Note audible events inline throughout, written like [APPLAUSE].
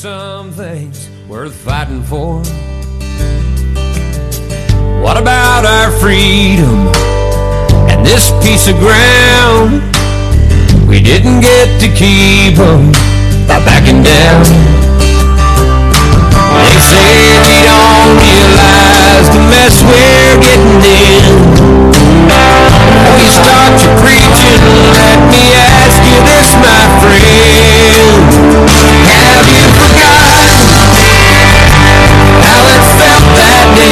Some things worth fighting for. What about our freedom and this piece of ground? We didn't get to keep 'em by backing down. They say we don't realize the mess we're getting in. Before you start your preaching, let me ask you this, my friend.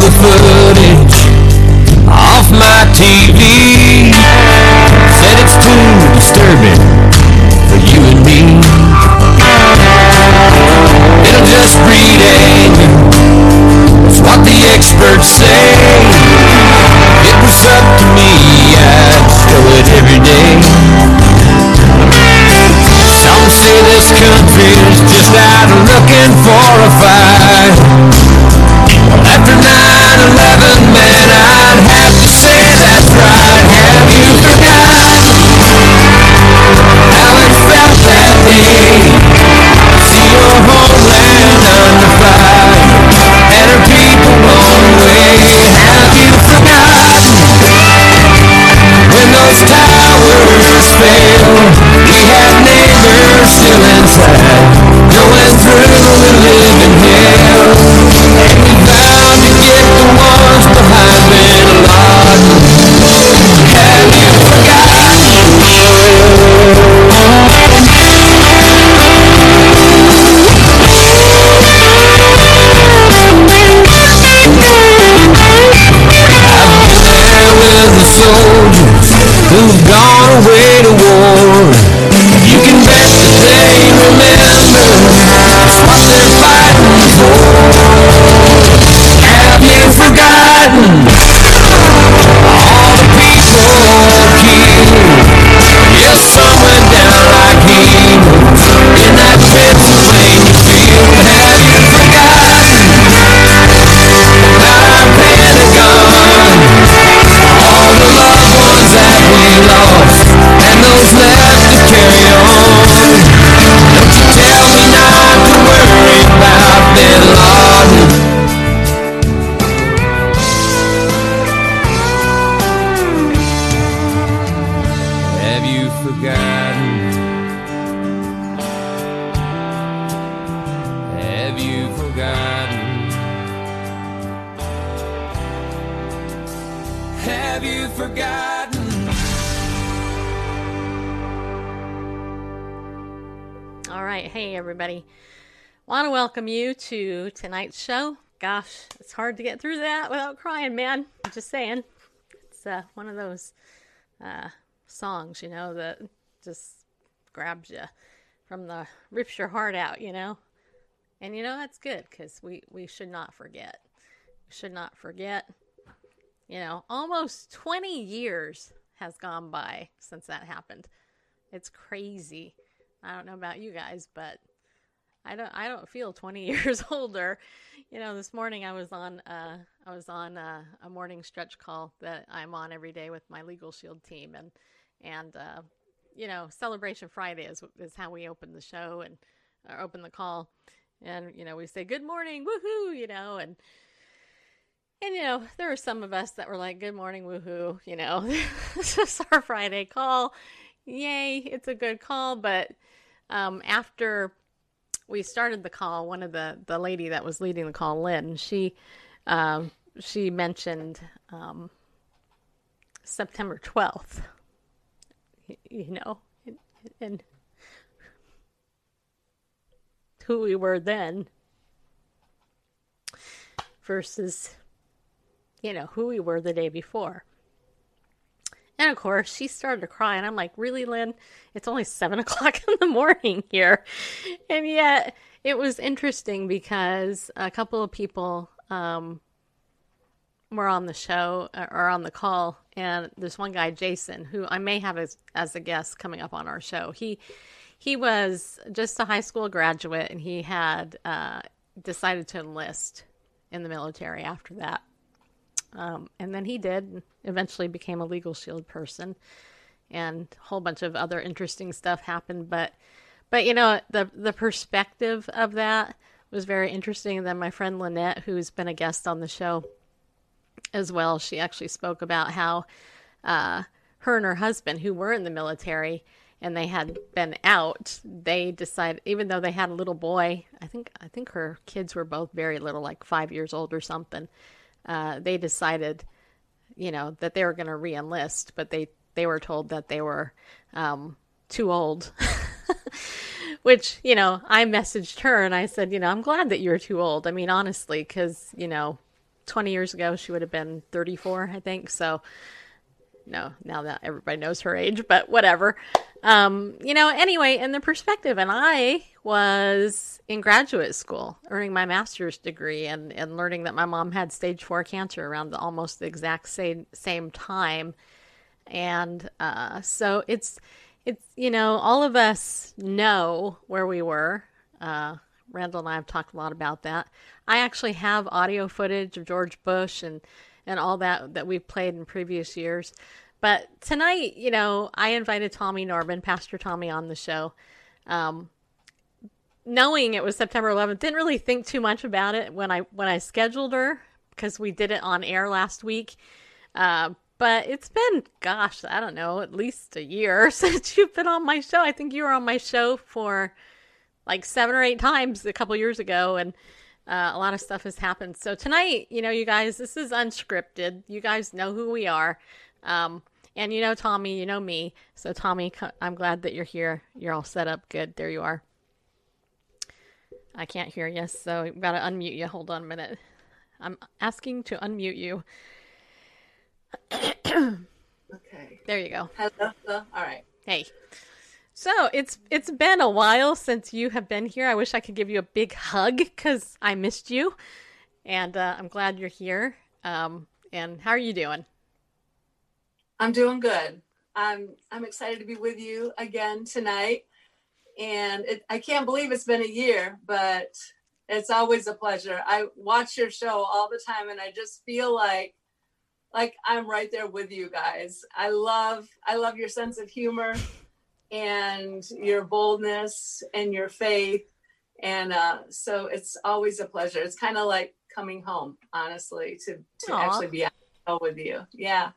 the footage off my TV. Said it's too disturbing for you and me. It'll just breed anger. That's what the experts say. It was up to me, I'd show it every day. Some say this country's just out looking for a fight. Have you forgotten when those towers fell? We have neighbors still inside, show. Gosh, it's hard to get through that without crying, man. I'm just saying. It's uh, one of those uh, songs, you know, that just grabs you from the, rips your heart out, you know? And, you know, that's good because we, we should not forget. We should not forget. You know, almost 20 years has gone by since that happened. It's crazy. I don't know about you guys, but I don't I don't feel 20 [LAUGHS] years older. You know, this morning I was on uh, I was on a, a, morning stretch call that I'm on every day with my Legal Shield team, and and uh, you know, Celebration Friday is is how we open the show and uh, open the call, and you know, we say good morning, woohoo, you know, and and you know, there were some of us that were like, "Good morning, woohoo!" You know, [LAUGHS] this is our Friday call. Yay, it's a good call. But um, after we started the call, one of the the lady that was leading the call, Lynn, she um, she mentioned um, September twelfth. You know, and, and who we were then versus you know, who we were the day before. And of course, she started to cry, and I'm like, Really, Lynn? It's only seven [LAUGHS] o'clock in the morning here. And yet, it was interesting because a couple of people um, were on the show uh, or on the call, and this one guy, Jason, who I may have as, as a guest coming up on our show. He he was just a high school graduate, and he had uh, decided to enlist in the military after that. Um, and then he did, eventually became a legal shield person, and a whole bunch of other interesting stuff happened. But, but you know, the the perspective of that was very interesting. And then my friend Lynette, who's been a guest on the show as well, she actually spoke about how uh, her and her husband, who were in the military, and they had been out they decided even though they had a little boy i think i think her kids were both very little like five years old or something uh, they decided, you know, that they were going to reenlist, but they they were told that they were um, too old. [LAUGHS] Which you know, I messaged her and I said, you know, I'm glad that you're too old. I mean, honestly, because you know, 20 years ago she would have been 34, I think. So no, now that everybody knows her age, but whatever. Um, you know, anyway, in the perspective, and I was in graduate school earning my master's degree and, and learning that my mom had stage four cancer around the, almost the exact same, same time. And uh, so it's, it's, you know, all of us know where we were. Uh, Randall and I have talked a lot about that. I actually have audio footage of George Bush and and all that that we've played in previous years. But tonight, you know, I invited Tommie Norman, Pastor Tommie, on the show. Um, knowing it was September 11th, didn't really think too much about it when I when I scheduled her because we did it on air last week. Uh, but it's been, gosh, I don't know, at least a year [LAUGHS] since you've been on my show. I think you were on my show for like seven or eight times a couple years ago, and uh, a lot of stuff has happened. So tonight, you know, you guys, this is unscripted. You guys know who we are. Um, and you know Tommie, you know me. So Tommie, I'm glad that you're here. You're all set up good. There you are. I can't hear you, so I've got to unmute you. Hold on a minute. I'm asking to unmute you. [COUGHS] okay. There you go. Hello. All right. Hey. So it's it's been a while since you have been here. I wish I could give you a big hug because I missed you, and uh, I'm glad you're here. Um, and how are you doing? I'm doing good. I'm I'm excited to be with you again tonight, and it, I can't believe it's been a year, but it's always a pleasure. I watch your show all the time, and I just feel like like I'm right there with you guys. I love I love your sense of humor and your boldness and your faith. And uh, so it's always a pleasure. It's kind of like coming home, honestly, to, to actually be out with you. Yeah.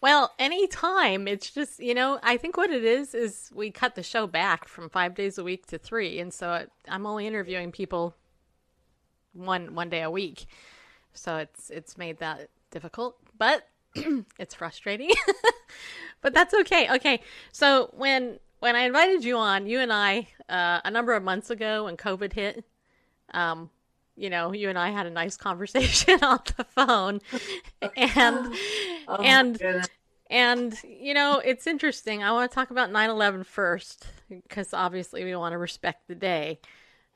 Well, anytime. It's just, you know, I think what it is is we cut the show back from five days a week to three. And so I'm only interviewing people one one day a week. So it's it's made that difficult. But [CLEARS THROAT] it's frustrating, [LAUGHS] but that's okay. Okay, so when when I invited you on, you and I uh, a number of months ago when COVID hit, um, you know, you and I had a nice [LAUGHS] conversation on the phone, and [LAUGHS] oh, and and you know, it's interesting. I want to talk about 9/11 first because obviously we want to respect the day.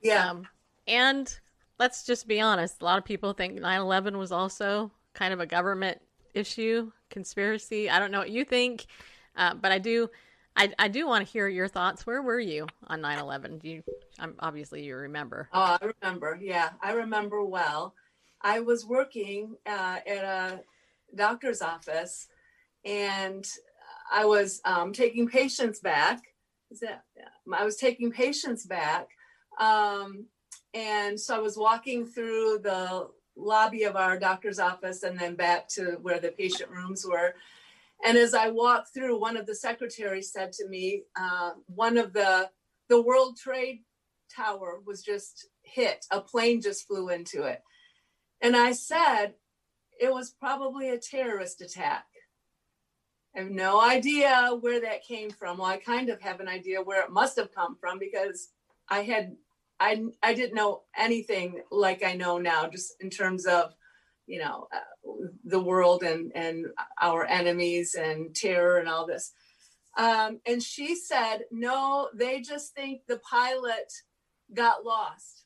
Yeah. Um, and let's just be honest. A lot of people think 9/11 was also kind of a government issue, conspiracy. I don't know what you think, uh, but I do. I, I do want to hear your thoughts. Where were you on 9/11? Do you? I'm, obviously, you remember. Oh, I remember. Yeah, I remember well. I was working uh, at a doctor's office and I was um, taking patients back. Is that I was taking patients back. Um, and so I was walking through the lobby of our doctor's office and then back to where the patient rooms were. And as I walked through, one of the secretaries said to me, uh, one of the the World Trade Tower was just hit. A plane just flew into it. And I said, it was probably a terrorist attack. I have no idea where that came from. Well, I kind of have an idea where it must have come from because I had I I didn't know anything like I know now, just in terms of you know uh, the world and and our enemies and terror and all this. Um, and she said, no, they just think the pilot got lost.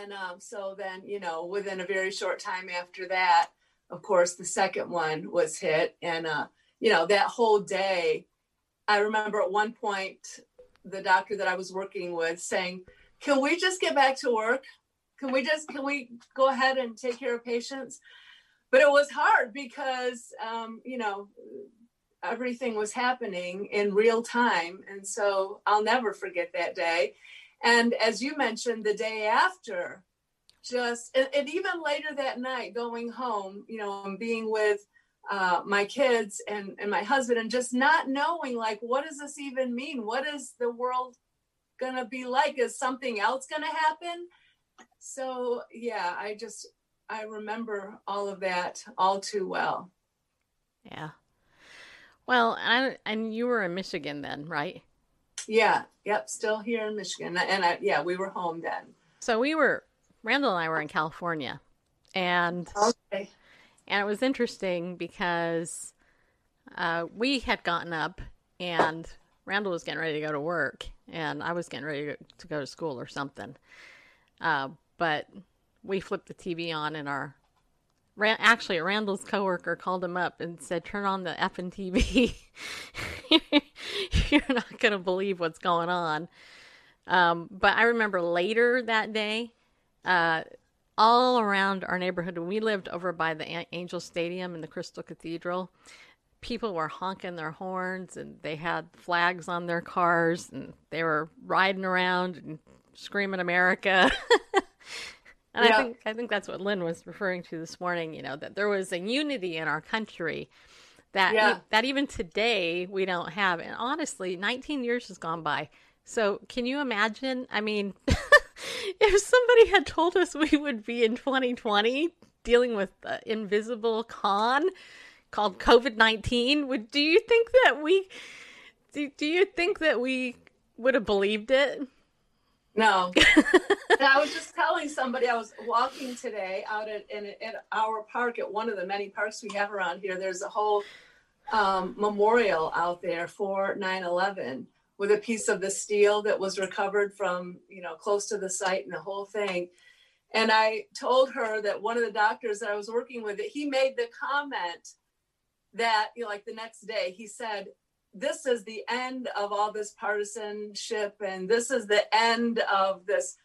And um, so then, you know, within a very short time after that, of course, the second one was hit. And uh, you know, that whole day, I remember at one point, the doctor that I was working with saying, Can we just get back to work? Can we just, can we go ahead and take care of patients? But it was hard because, um, you know, everything was happening in real time. And so I'll never forget that day. And as you mentioned, the day after, just, and, and even later that night, going home, you know, and being with uh, my kids and, and my husband and just not knowing like what does this even mean what is the world gonna be like? Is something else gonna happen? So yeah i just i remember all of that all too well. Yeah. Well and and you were in michigan then right? Yeah. Yep still here in michigan. And I, yeah we were home then. So we were randall and i were in california. And okay. and it was interesting because uh, we had gotten up and Randall was getting ready to go to work, and I was getting ready to go to school or something. Uh, but we flipped the TV on, and our actually Randall's coworker called him up and said, "Turn on the effing TV. [LAUGHS] You're not going to believe what's going on." Um, but I remember later that day, uh, all around our neighborhood. We lived over by the Angel Stadium and the Crystal Cathedral, people were honking their horns and they had flags on their cars and they were riding around and screaming America. [LAUGHS] and yeah. I think I think that's what Lynn was referring to this morning, you know, that there was a unity in our country that yeah. that even today we don't have. And honestly, 19 years has gone by. So, can you imagine? I mean, [LAUGHS] if somebody had told us we would be in 2020 dealing with the invisible con called COVID 19, would do you think that we do, do you think that we would have believed it? No. [LAUGHS] and I was just telling somebody I was walking today out at in, at our park at one of the many parks we have around here. There's a whole um, memorial out there for 9 11 with a piece of the steel that was recovered from, you know, close to the site and the whole thing. And I told her that one of the doctors that I was working with, that he made the comment that, you know, like the next day, he said, this is the end of all this partisanship and this is the end of this,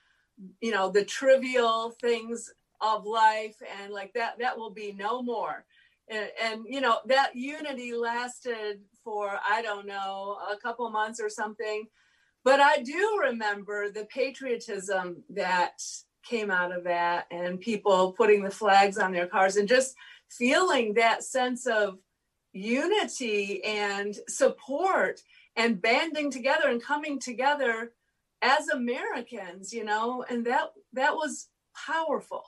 you know, the trivial things of life and like that, that will be no more. And, and you know, that unity lasted for, I don't know, a couple months or something. But I do remember the patriotism that came out of that and people putting the flags on their cars and just feeling that sense of unity and support and banding together and coming together as Americans, you know, and that that was powerful.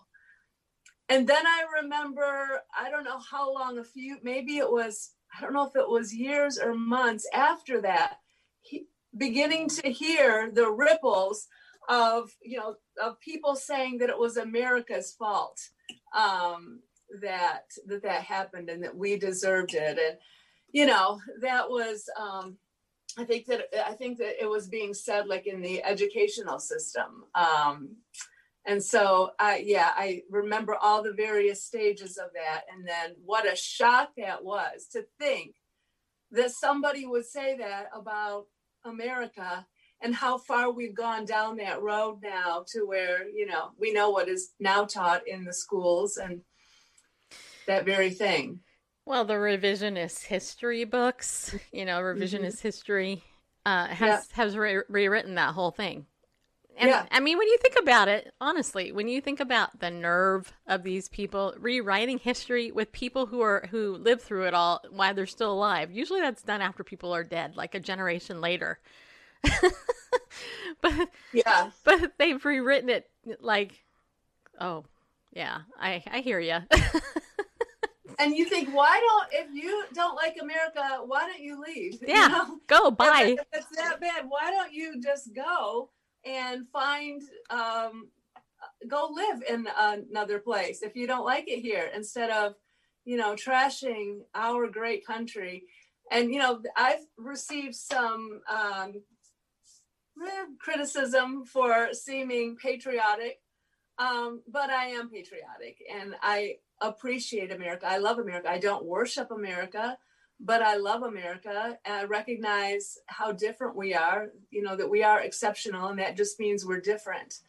And then I remember, I don't know how long, a few, maybe it was I don't know if it was years or months after that, he, beginning to hear the ripples of you know of people saying that it was America's fault um, that that that happened and that we deserved it, and you know that was. Um, I think that I think that it was being said like in the educational system. Um, and so, I, yeah, I remember all the various stages of that. And then what a shock that was to think that somebody would say that about America and how far we've gone down that road now to where you know we know what is now taught in the schools and that very thing Well, the revisionist history books, you know, revisionist history, uh, has has re- rewritten that whole thing. And Yeah. I mean, when you think about it, honestly, when you think about the nerve of these people rewriting history with people who are who lived through it all while they're still alive, usually that's done after people are dead, like a generation later. [LAUGHS] but yeah but they've rewritten it like, oh, yeah, I I hear you. [LAUGHS] and you think why don't if you don't like america why don't you leave [LAUGHS] You yeah, know? go [LAUGHS] If bye. it- If it's that bad, why don't you just go and find, um, go live in another place if you don't like it here instead of, you know, trashing our great country. And, you know, I've received some um, eh, criticism for seeming patriotic, um, but I am patriotic and I appreciate America. I love America. I don't worship America but I love America and I recognize how different we are, you know, that we are exceptional and that just means we're different.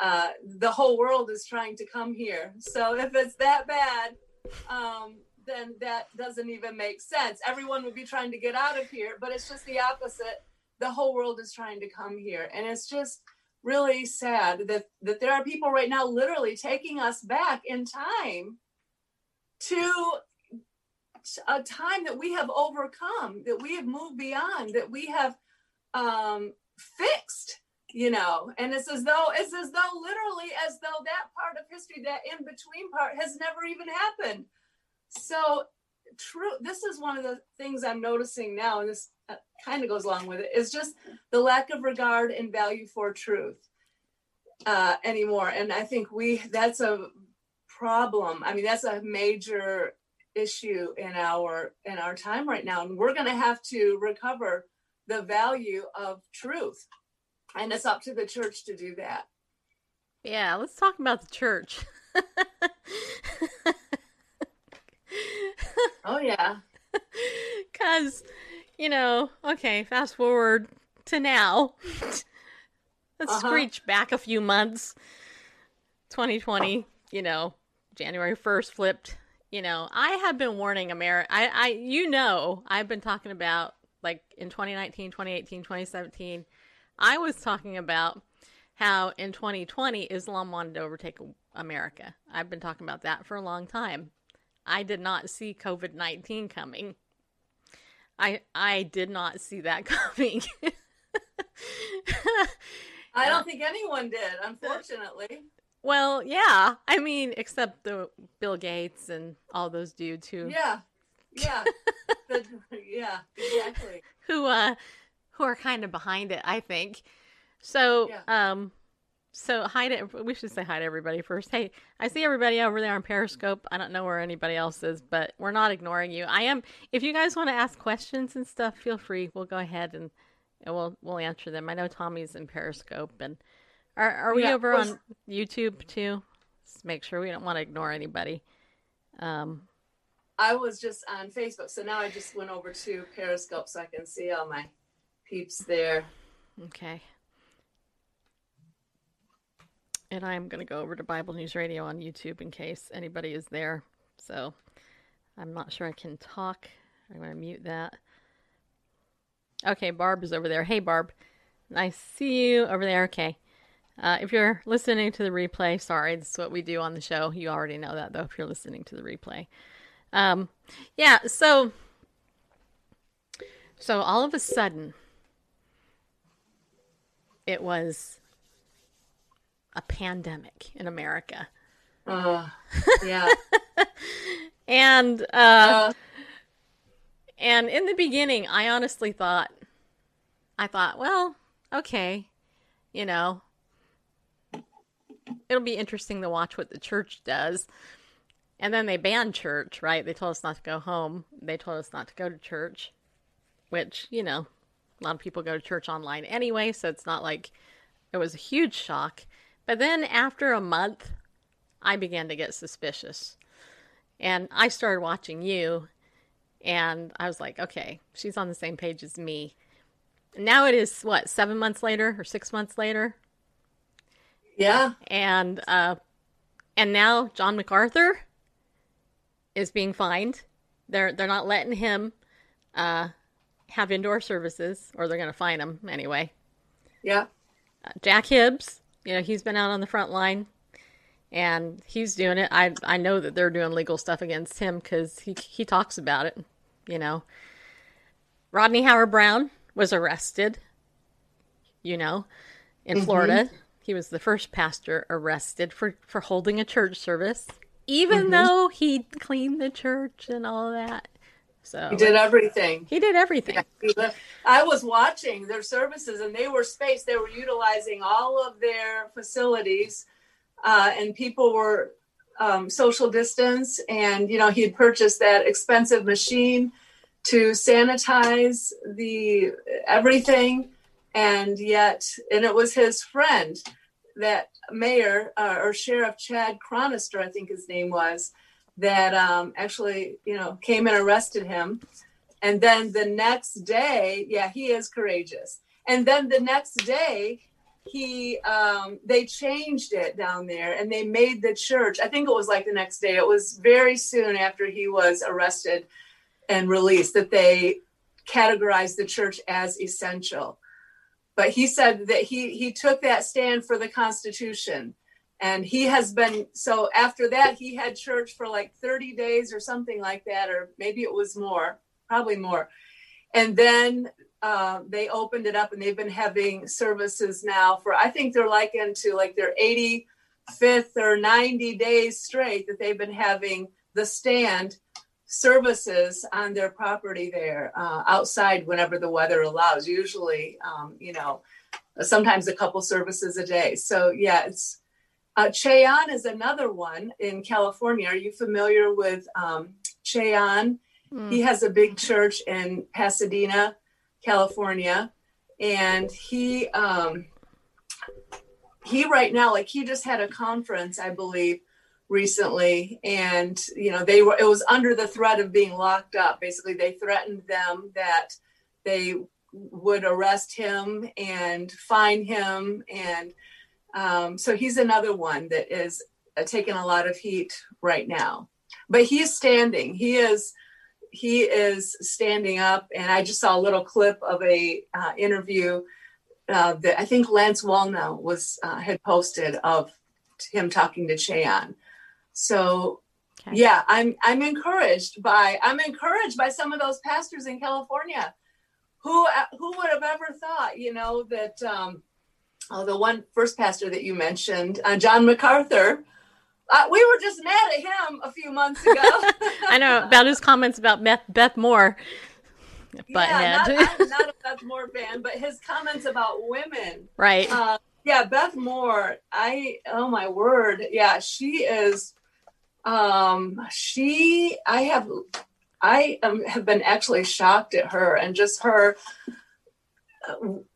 Uh, the whole world is trying to come here. So if it's that bad, um, then that doesn't even make sense. Everyone would be trying to get out of here, but it's just the opposite. The whole world is trying to come here. And it's just really sad that, that there are people right now literally taking us back in time to a time that we have overcome, that we have moved beyond, that we have um, fixed, you know. And it's as though it's as though literally as though that part of history, that in between part, has never even happened. So true. This is one of the things I'm noticing now, and this kind of goes along with it, is just the lack of regard and value for truth uh, anymore. And I think we that's a problem. I mean, that's a major issue in our in our time right now and we're going to have to recover the value of truth and it's up to the church to do that Yeah, let's talk about the church. [LAUGHS] oh yeah [LAUGHS] Because, you know, okay, fast forward to now. [LAUGHS] Let's Uh-huh. screech back a few months. 2020, you know, January 1st flipped. You know, I have been warning America. I, I, you know, I've been talking about like in 2019, 2018, 2017. I was talking about how in 2020 Islam wanted to overtake America. I've been talking about that for a long time. I did not see COVID 19 coming. I I did not see that [LAUGHS] coming. i don't think anyone did unfortunately well, yeah. I mean, except the Bill Gates and all those dudes who yeah yeah The- yeah exactly [LAUGHS] who uh who are kind of behind it, I think. So, Yeah. um so hi to we should say hi to everybody first. Hey, I see everybody over there on Periscope. I don't know where anybody else is, but we're not ignoring you. I am if you guys want to ask questions and stuff, feel free. We'll go ahead and, and we'll we'll answer them. I know Tommie's in Periscope and are are we Yeah, over was- on YouTube too? Let's make sure we don't want to ignore anybody. Um i was just on facebook so now i just went over to periscope so i can see all my peeps there Okay. And I'm going to go over to Bible News Radio on YouTube in case anybody is there. So I'm not sure I can talk. I'm going to mute that. Okay, Barb is over there. Hey, Barb. Nice to see you over there. Okay. Uh, if you're listening to the replay, sorry, this is what we do on the show. You already know that, though, if you're listening to the replay. Um, yeah, so. So all of a sudden, it was a pandemic in America. uh, yeah [LAUGHS] And uh, uh, and in the beginning, I honestly thought I thought, well, okay, you know, it'll be interesting to watch what the church does. And then they banned church, right? They told us not to go home. They told us not to go to church, which, you know, a lot of people go to church online anyway, so it's not like it was a huge shock. But then after a month, I began to get suspicious. And I started watching you, and I was like, okay, she's on the same page as me. now it is what seven months later or six months later, Yeah. and uh, and now John MacArthur is being fined. They're they're not letting him uh, have indoor services, or they're going to fine him anyway. Yeah. Jack Hibbs, you know, he's been out on the front line and he's doing it. I I know that they're doing legal stuff against him cuz he he talks about it, you know. Rodney Howard-Browne was arrested, you know, in mm-hmm. Florida. He was the first pastor arrested for for holding a church service even mm-hmm. though he cleaned the church and all that. So He did everything. he did everything. I was watching their services and they were spaced. They were utilizing all of their facilities uh, and people were um, social distance. And, you know, he had purchased that expensive machine to sanitize the everything. And yet, and it was his friend, that mayor uh, or Sheriff Chad Chronister, I think his name was, that um, actually, you know, came and arrested him. And then the next day, yeah, he is courageous. And then the next day, he um, they changed it down there and they made the church. I think it was like the next day. It was very soon after he was arrested and released that they categorized the church as essential. But he said that he he took that stand for the Constitution and he has been so after that he had church for like 30 days or something like that or maybe it was more probably more. And then uh, they opened it up and they've been having services now for i think they're like into like their 85th or 90 days straight that they've been having the stand services on their property there uh, outside whenever the weather allows usually um, you know sometimes a couple services a day. So yeah it's uh, Che Ahn is another one in California. Are you familiar with um, Che Ahn? He has a big church in Pasadena, California, and he um, he right now, like he just had a conference, I believe, recently, and you know they were it was under the threat of being locked up. Basically, they threatened them that they would arrest him and fine him and um, so he's another one that is uh, taking a lot of heat right now. But he's standing. He is he is standing up, and I just saw a little clip of a uh, interview uh, that I think Lance Wallnau was uh, had posted of him talking to Che Ahn. So Okay. yeah, I'm I'm encouraged by I'm encouraged by some of those pastors in California. Who who would have ever thought, you know, that um, oh, the one first pastor that you mentioned, uh, John MacArthur. Uh, we were just mad at him a few months ago. [LAUGHS] [LAUGHS] I know about his comments about Beth, Beth Moore. yeah, Butthead. not, I'm [LAUGHS] not a Beth Moore fan, but his comments about women. right. Uh, yeah, Beth Moore. I oh my word. Yeah, she is. Um, she. I have. I um, have been actually shocked at her and just her.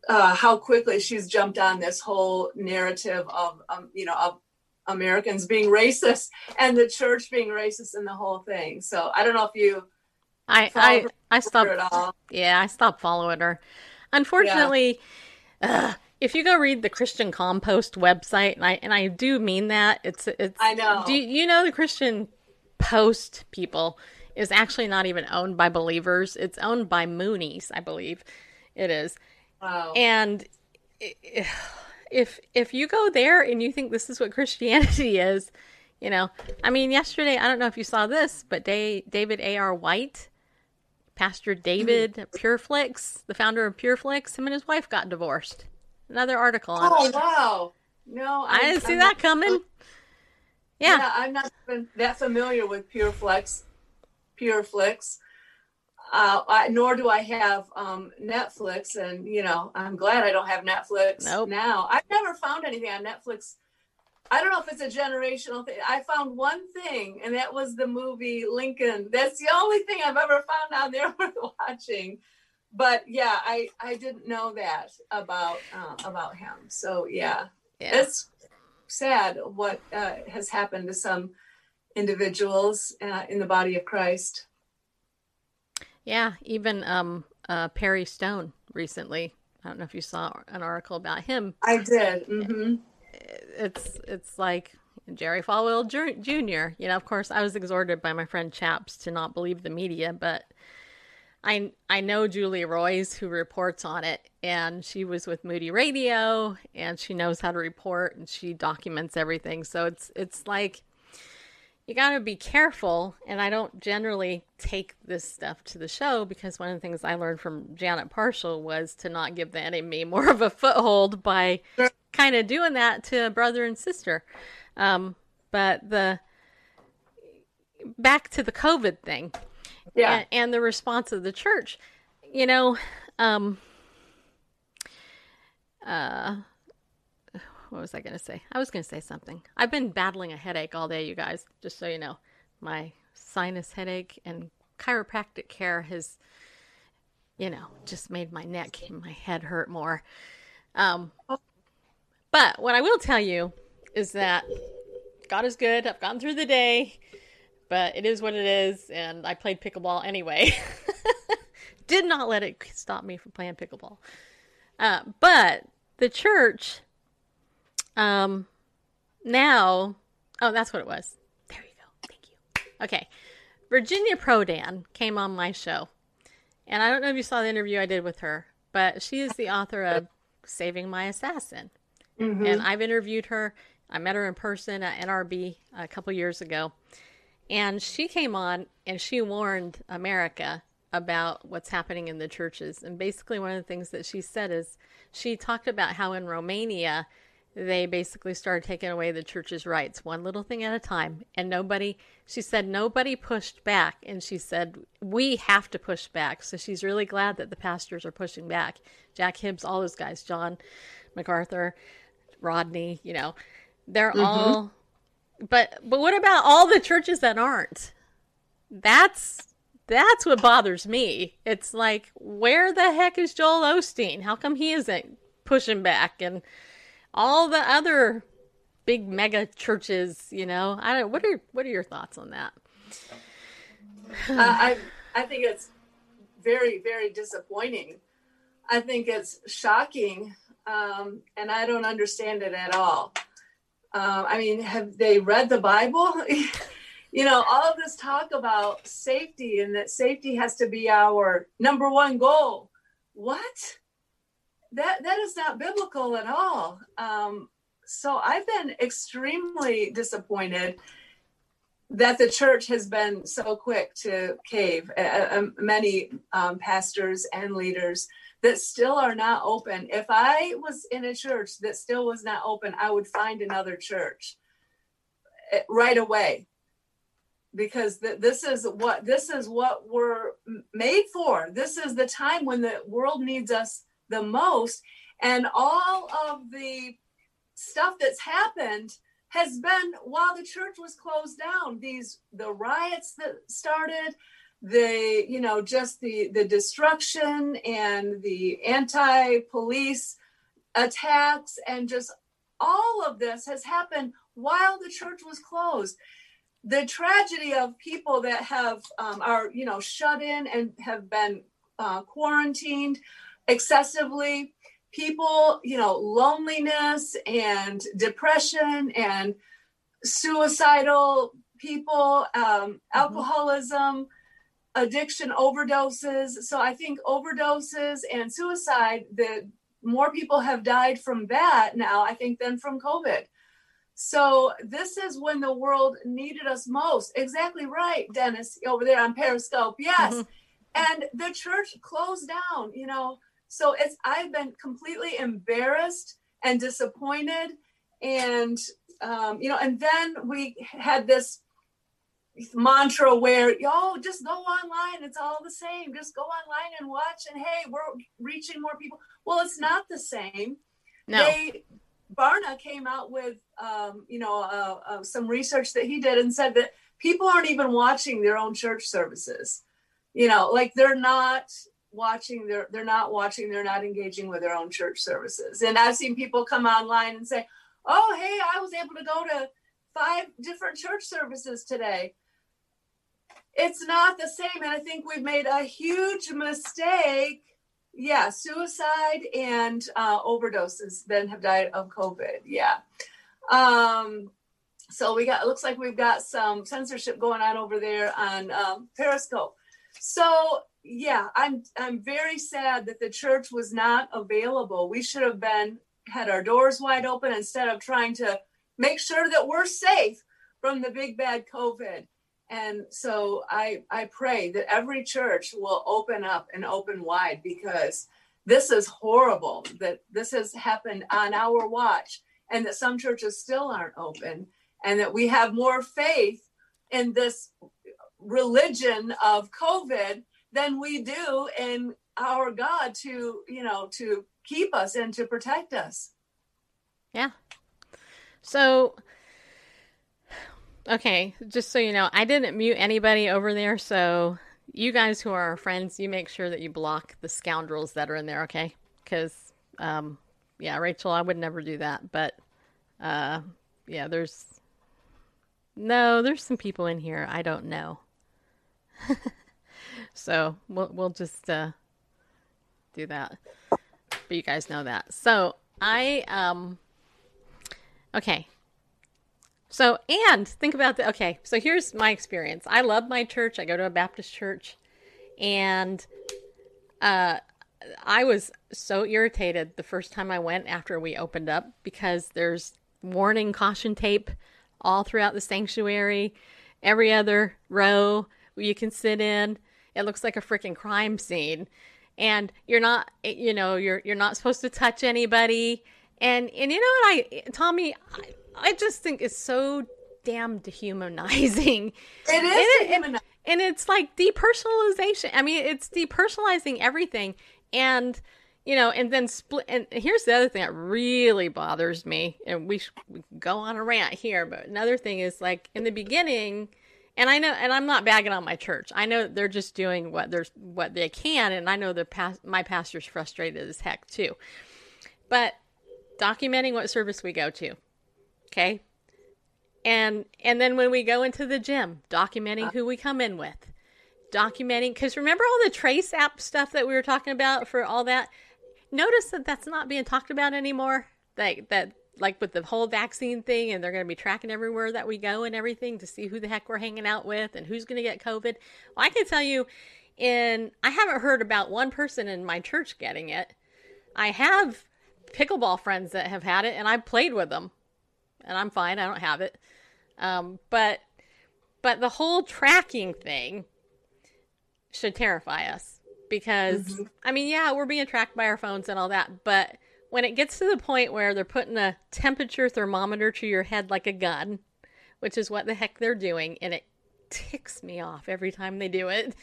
Uh, how quickly she's jumped on this whole narrative of um, you know of Americans being racist and the church being racist and the whole thing. So I don't know if you I, I, I stopped. at all. Yeah, I stopped following her. Unfortunately, ugh, if you go read the Christian Compost website, and I and I do mean that, it's it's. I know. Do you know the Christian Post people is actually not even owned by believers? It's owned by Moonies, I believe. It is, Wow. and [SIGHS] if if you go there and you think this is what Christianity [LAUGHS] is, you know, I mean, yesterday I don't know if you saw this, but Da- David A. R. White, Pastor David hmm. Pureflix, the founder of Pureflix, him and his wife got divorced. Another article on oh it. wow. No, I didn't see I'm that not- coming. Yeah. Yeah, I'm not even that familiar with PureFlex. PureFlix. Uh, I, nor do I have um, Netflix, and you know I'm glad I don't have Netflix Nope. now. I've never found anything on Netflix. I don't know if it's a generational thing. I found one thing, and that was the movie Lincoln. That's the only thing I've ever found on there [LAUGHS] worth watching. But yeah, I I didn't know that about uh, about him. So yeah, yeah. it's sad what uh, has happened to some individuals uh, in the body of Christ. Yeah, even um, uh, Perry Stone recently I don't know if you saw an article about him. I did. Mm-hmm. It's it's like Jerry Falwell Jr. You know, of course, I was exhorted by my friend Chaps to not believe the media, but I I know Julie Roys who reports on it, and she was with Moody Radio, and she knows how to report, and she documents everything. So it's it's like you got to be careful. And I don't generally take this stuff to the show because one of the things I learned from Janet Parshall was to not give the enemy [LAUGHS] more of a foothold by kind of doing that to a brother and sister. Um, but the back to the COVID thing, yeah, and, and the response of the church, you know, um, uh, what was I going to say? I was going to say something. I've been battling a headache all day, you guys, just so you know. My sinus headache and chiropractic care has, you know, just made my neck and my head hurt more. Um, but what I will tell you is that God is good. I've gone through the day, but it is what it is. And I played pickleball anyway. [LAUGHS] Did not let it stop me from playing pickleball. Uh, but the church um, now, oh, that's what it was. There you go. Thank you. Okay. Virginia Prodan came on my show. And I don't know if you saw the interview I did with her, but she is the author of Saving My Assassin. Mm-hmm. And I've interviewed her. I met her in person at NRB a couple years ago. And she came on and she warned America about what's happening in the churches. And basically, one of the things that she said is she talked about how in Romania, they basically started taking away the church's rights one little thing at a time. And nobody she said nobody pushed back. And she said we have to push back. So she's really glad that the pastors are pushing back. Jack hibbs all those guys john macarthur rodney you know they're mm-hmm. all but but what about all the churches that aren't? That's that's what bothers me. It's like where the heck is joel osteen? How come he isn't pushing back? And all the other big mega churches, you know. I don't what are what are your thoughts on that? uh, I I think it's very very disappointing. I think it's shocking, um, and I don't understand it at all. Uh, I mean, have they read the Bible? [LAUGHS] you know, all of this talk about safety and that safety has to be our number one goal. What? That that is not biblical at all. Um, so I've been extremely disappointed that the church has been so quick to cave. Uh, uh, many um, pastors and leaders that still are not open. If I was in a church that still was not open, I would find another church eh, right away because th- this is what this is what we're made for. This is the time when the world needs us the most. And all of the stuff that's happened has been while the church was closed down. These the riots that started, the you know just the the destruction and the anti-police attacks and just all of this has happened while the church was closed the tragedy of people that have um, are you know shut in and have been uh, quarantined excessively. People you know loneliness and depression and suicidal people um, mm-hmm. alcoholism addiction overdoses. So i think overdoses and suicide the more people have died from that now i think than from covid. So this is when the world needed us most. Exactly right dennis over there on periscope. Yes. Mm-hmm. and the church closed down you know so it's I've been completely embarrassed and disappointed, and um, you know, and then we had this mantra where yo just go online. It's all the same. Just go online and watch and hey we're reaching more people. Well it's not the same. No. they barna came out with um, you know uh, uh, some research that he did and said that people aren't even watching their own church services. You know like they're not watching they're they're not watching they're not engaging with their own church services and i've seen people come online and say oh hey i was able to go to five different church services today it's not the same and i think we've made a huge mistake yeah, suicide and uh, overdoses then have died of COVID. Yeah. Um, so we got, it looks like we've got some censorship going on over there on um, Periscope. So yeah, I'm I'm very sad that the church was not available. We should have been had our doors wide open instead of trying to make sure that we're safe from the big bad COVID. And so I I pray that every church will open up and open wide because this is horrible that this has happened on our watch and that some churches still aren't open and that we have more faith in this religion of COVID than we do in our God to, you know, to keep us and to protect us. Yeah. So, okay, just so you know, I didn't mute anybody over there. So, you guys who are our friends, you make sure that you block the scoundrels that are in there, okay? Because, um, yeah, Rachel, I would never do that. But, uh, yeah, there's no, there's some people in here I don't know. [LAUGHS] so we'll we'll just uh, do that. But you guys know that. So I um okay. So and think about the okay, so here's my experience. I love my church. I go to a Baptist church and uh I was so irritated the first time I went after we opened up because there's warning caution tape all throughout the sanctuary, every other row you can sit in. It looks like a freaking crime scene. And you're not, you know, you're you're not supposed to touch anybody. And and you know what I, Tommie, I, I just think it's so damn dehumanizing. [LAUGHS] It is and, dehumanizing. and it's like depersonalization. I mean, it's depersonalizing everything. And you know, and then split. And here's the other thing that really bothers me, and we, sh- we go on a rant here, but another thing is like in the beginning, and I know, and I'm not bagging on my church. I know they're just doing what there's what they can, and I know the past my pastor's frustrated as heck too. But documenting what service we go to, okay, and and then when we go into the gym, documenting uh, who we come in with, documenting because remember all the trace app stuff that we were talking about for all that. Notice that that's not being talked about anymore. Like that like with the whole vaccine thing and they're going to be tracking everywhere that we go and everything to see who the heck we're hanging out with and who's going to get covid. Well i can tell you in i haven't heard about one person in my church getting it. I have pickleball friends that have had it and i've played with them and i'm fine i don't have it. Um, but but the whole tracking thing should terrify us because i mean yeah we're being tracked by our phones and all that but when it gets to the point where they're putting a temperature thermometer to your head like a gun, which is what the heck they're doing, and it ticks me off every time they do it,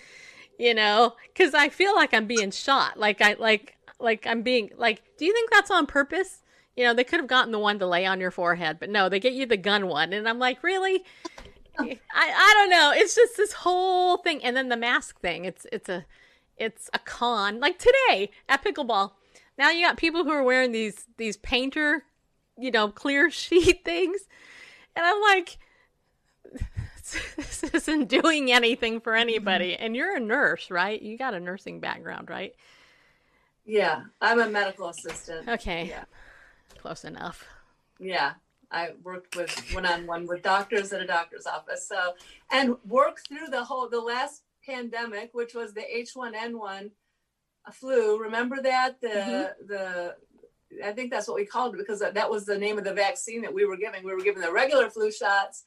you know, because I feel like I'm being shot. Like I like like I'm being like. Do you think that's on purpose? You know, they could have gotten the one to lay on your forehead, but no, they get you the gun one, and I'm like, really? I I don't know. It's just this whole thing, and then the mask thing. It's it's a it's a con. Like today at pickleball, now you got people who are wearing these these painter, you know, clear [LAUGHS] sheet things, and I'm like, [LAUGHS] this isn't doing anything for mm-hmm. anybody. And you're a nurse, right? You got a nursing background, right? Yeah, I'm a medical assistant. Okay, Yeah. close enough. Yeah, I worked with one on one with doctors at a doctor's office. So, and worked through the whole the last pandemic, which was the H1N1 flu. Remember that the the I think that's what we called it because that, that was the name of the vaccine that we were giving. We were giving the regular flu shots.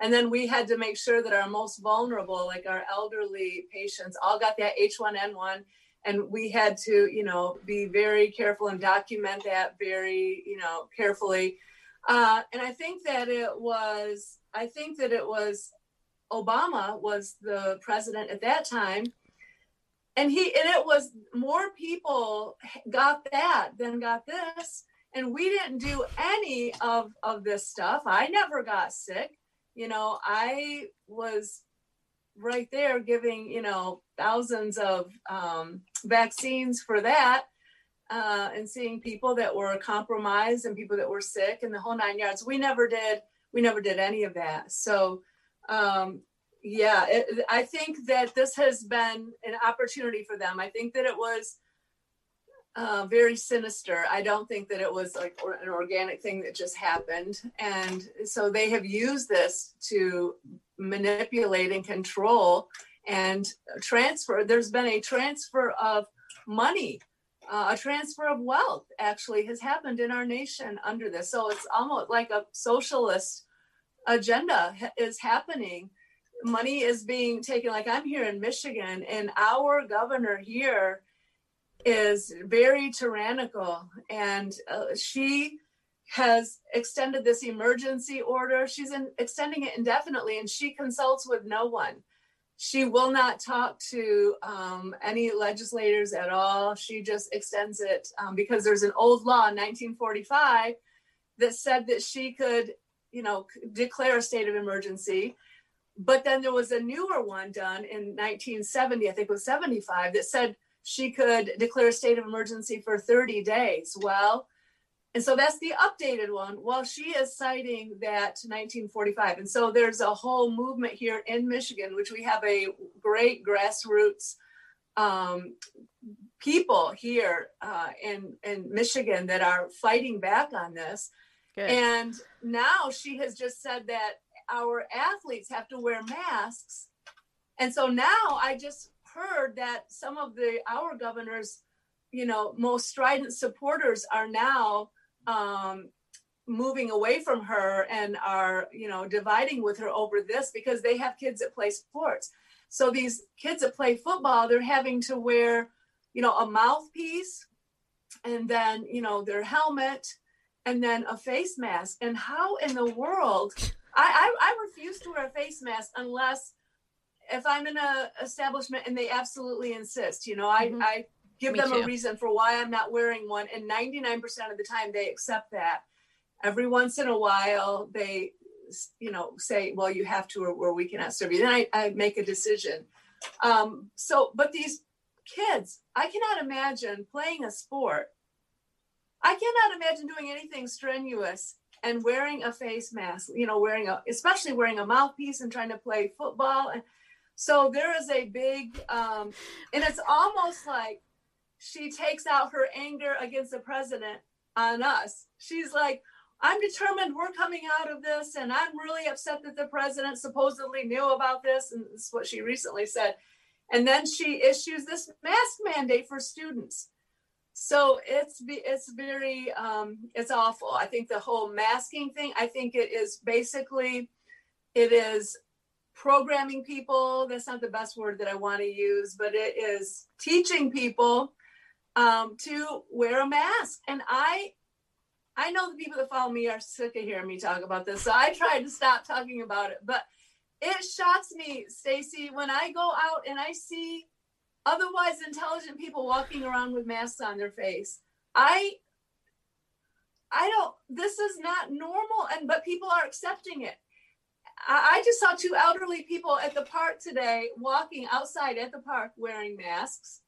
And then we had to make sure that our most vulnerable, like our elderly patients, all got that H1N1 and we had to you know be very careful and document that very you know carefully uh, and i think that it was i think that it was obama was the president at that time and he and it was more people got that than got this. And we didn't do any of of this stuff. I never got sick. You know i was right there giving you know thousands of um, vaccines for that uh, and seeing people that were compromised and people that were sick and the whole nine yards. We never did we never did any of that. So um, yeah it, i think that this has been an opportunity for them i think that it was uh, very sinister. I don't think that it was like or- an organic thing that just happened. And so they have used this to manipulate and control and transfer. There's been a transfer of money, uh, a transfer of wealth actually has happened in our nation under this. So it's almost like a socialist agenda ha- is happening. Money is being taken, like I'm here in Michigan, and our governor here is very tyrannical. And uh, she has extended this emergency order. She's in, extending it indefinitely and she consults with no one. She will not talk to um, any legislators at all. She just extends it um, because there's an old law in 1945 that said that she could you know declare a state of emergency but then there was a newer one done in 1970 i think it was 75 that said she could declare a state of emergency for 30 days. Well, and so that's the updated one. Well, she is citing that 1945. And so there's a whole movement here in Michigan, which we have a great grassroots um, people here uh, in, in Michigan that are fighting back on this. Good. And now she has just said that our athletes have to wear masks. And so now I just heard that some of the our governors, you know, most strident supporters are now um, moving away from her and are, you know, dividing with her over this because they have kids that play sports. So these kids that play football, they're having to wear, you know, a mouthpiece and then, you know, their helmet and then a face mask. And how in the world? I, I, I refuse to wear a face mask unless if I'm in a establishment and they absolutely insist, you know, I, Mhm. I give Me them too. a reason for why I'm not wearing one. And 99% of the time they accept that. Every once in a while they, you know, say, well, you have to, or, or we cannot serve you. Then I, I make a decision. Um, so, but these kids, I cannot imagine playing a sport. I cannot imagine doing anything strenuous and wearing a face mask, you know, wearing a, especially wearing a mouthpiece and trying to play football. And so there is a big, um, and it's almost like she takes out her anger against the president on us. She's like, I'm determined we're coming out of this, and I'm really upset that the president supposedly knew about this. And this is what she recently said. And then she issues this mask mandate for students. So it's it's very um, it's awful. I think the whole masking thing. I think it is basically it is programming people. That's not the best word that I want to use, but it is teaching people um, to wear a mask. And I I know the people that follow me are sick of hearing me talk about this, so I tried to stop talking about it. But it shocks me, Stacey, when I go out and I see otherwise intelligent people walking around with masks on their face. I I don't this is not normal and but people are accepting it. I, I just saw two elderly people at the park today walking outside at the park wearing masks.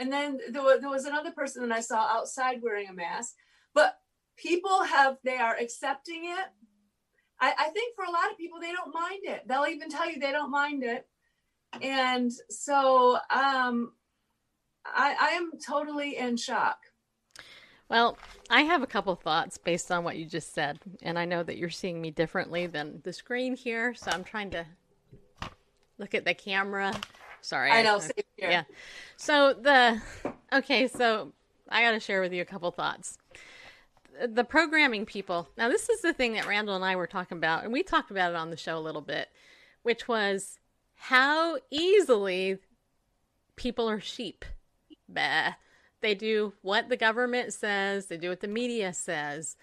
And then there was, there was another person that I saw outside wearing a mask. But people have they are accepting it. I, I think for a lot of people they don't mind it. They'll even tell you they don't mind it and so um I, I am totally in shock. Well, I have a couple thoughts based on what you just said, and I know that you're seeing me differently than the screen here, so I'm trying to look at the camera. Sorry, I know. Same here. Yeah. So the okay, so I got to share with you a couple thoughts. The programming people. Now, this is the thing that Randall and I were talking about, and we talked about it on the show a little bit, which was how easily people are sheep. Bah. They do what the government says, they do what the media says.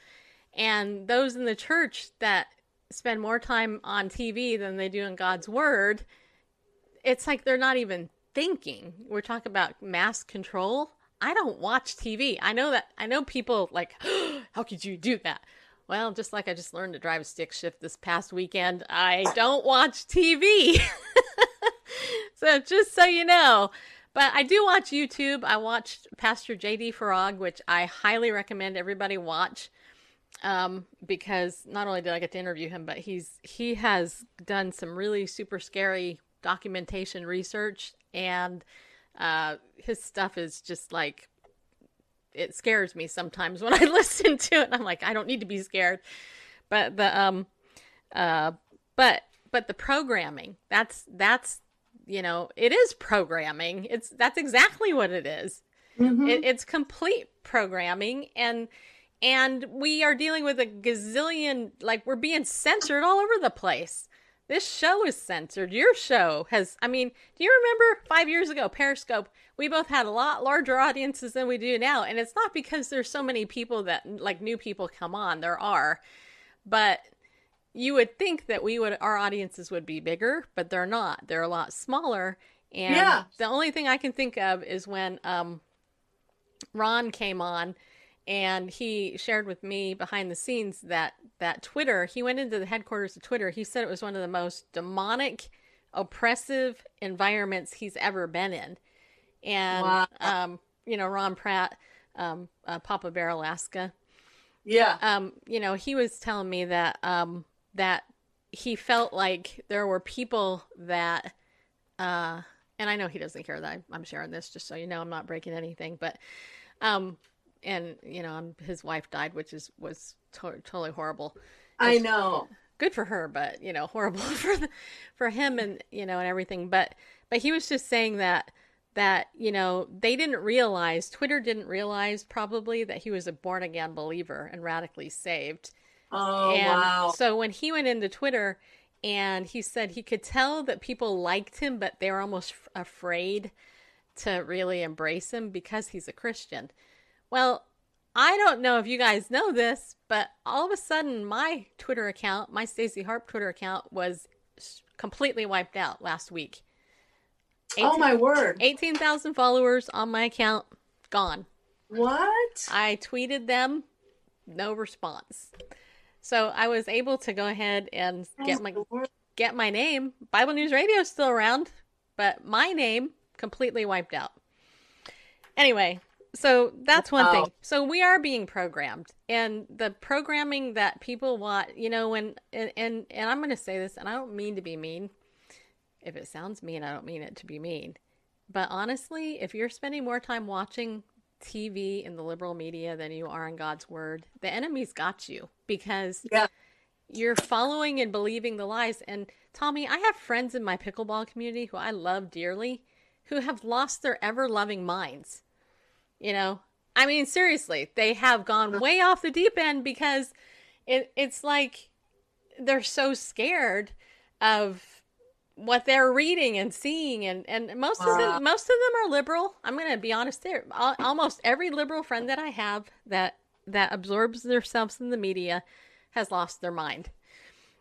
And those in the church that spend more time on TV than they do in God's word, it's like they're not even thinking. We're talking about mass control. I don't watch TV. I know that I know people like, [GASPS] how could you do that? Well, just like I just learned to drive a stick shift this past weekend, I don't watch TV. [LAUGHS] [LAUGHS] so just so you know. But I do watch YouTube. I watched Pastor JD Farag, which I highly recommend everybody watch. Um, because not only did I get to interview him, but he's he has done some really super scary documentation research and uh, his stuff is just like it scares me sometimes when [LAUGHS] I listen to it. I'm like, I don't need to be scared. But the um uh but but the programming, that's that's you know, it is programming. It's that's exactly what it is. Mhm. It, it's complete programming and and we are dealing with a gazillion like we're being censored all over the place. This show is censored. Your show has I mean, do you remember 5 years ago Periscope, we both had a lot larger audiences than we do now and it's not because there's so many people that like new people come on. There are. But you would think that we would our audiences would be bigger, but they're not. They're a lot smaller. And Yeah. the only thing I can think of is when um Ron came on and he shared with me behind the scenes that that Twitter, he went into the headquarters of Twitter. He said it was one of the most demonic, oppressive environments he's ever been in. And Wow. um, you know, Ron Pratt, um, uh, Papa Bear Alaska, Yeah. um, you know, he was telling me that um that he felt like there were people that uh and I know he doesn't care that I, I'm sharing this just so you know I'm not breaking anything, but um and you know, um, his wife died, which is was to- totally horrible. I know. Good for her, but you know, horrible [LAUGHS] for the, for him and you know and everything. But but he was just saying that that you know they didn't realize Twitter didn't realize probably that he was a born again believer and radically saved. Oh and wow. so when he went into Twitter and he said he could tell that people liked him, but they were almost f- afraid to really embrace him because he's a Christian. Well, I don't know if you guys know this, but all of a sudden my Twitter account, my Stacey Harp Twitter account, was completely wiped out last week. Oh my word. 18,000 followers on my account, gone. What? I tweeted them, no response. So I was able to go ahead and get my get my name. Bible News Radio is still around, but my name completely wiped out. Anyway, so that's one Wow. thing. So we are being programmed, and the programming that people want, you know, when and and, and I'm going to say this, and I don't mean to be mean. If it sounds mean, I don't mean it to be mean. But honestly, if you're spending more time watching TV in the liberal media than you are in God's word, the enemy's got you because Yeah. you're following and believing the lies. And Tommie, I have friends in my pickleball community who I love dearly who have lost their ever loving minds. You know, I mean, seriously, they have gone way off the deep end because it, it's like they're so scared of what they're reading and seeing and and most of them most of them are liberal. I'm going to be honest there almost every liberal friend that i have that that absorbs themselves in the media has lost their mind.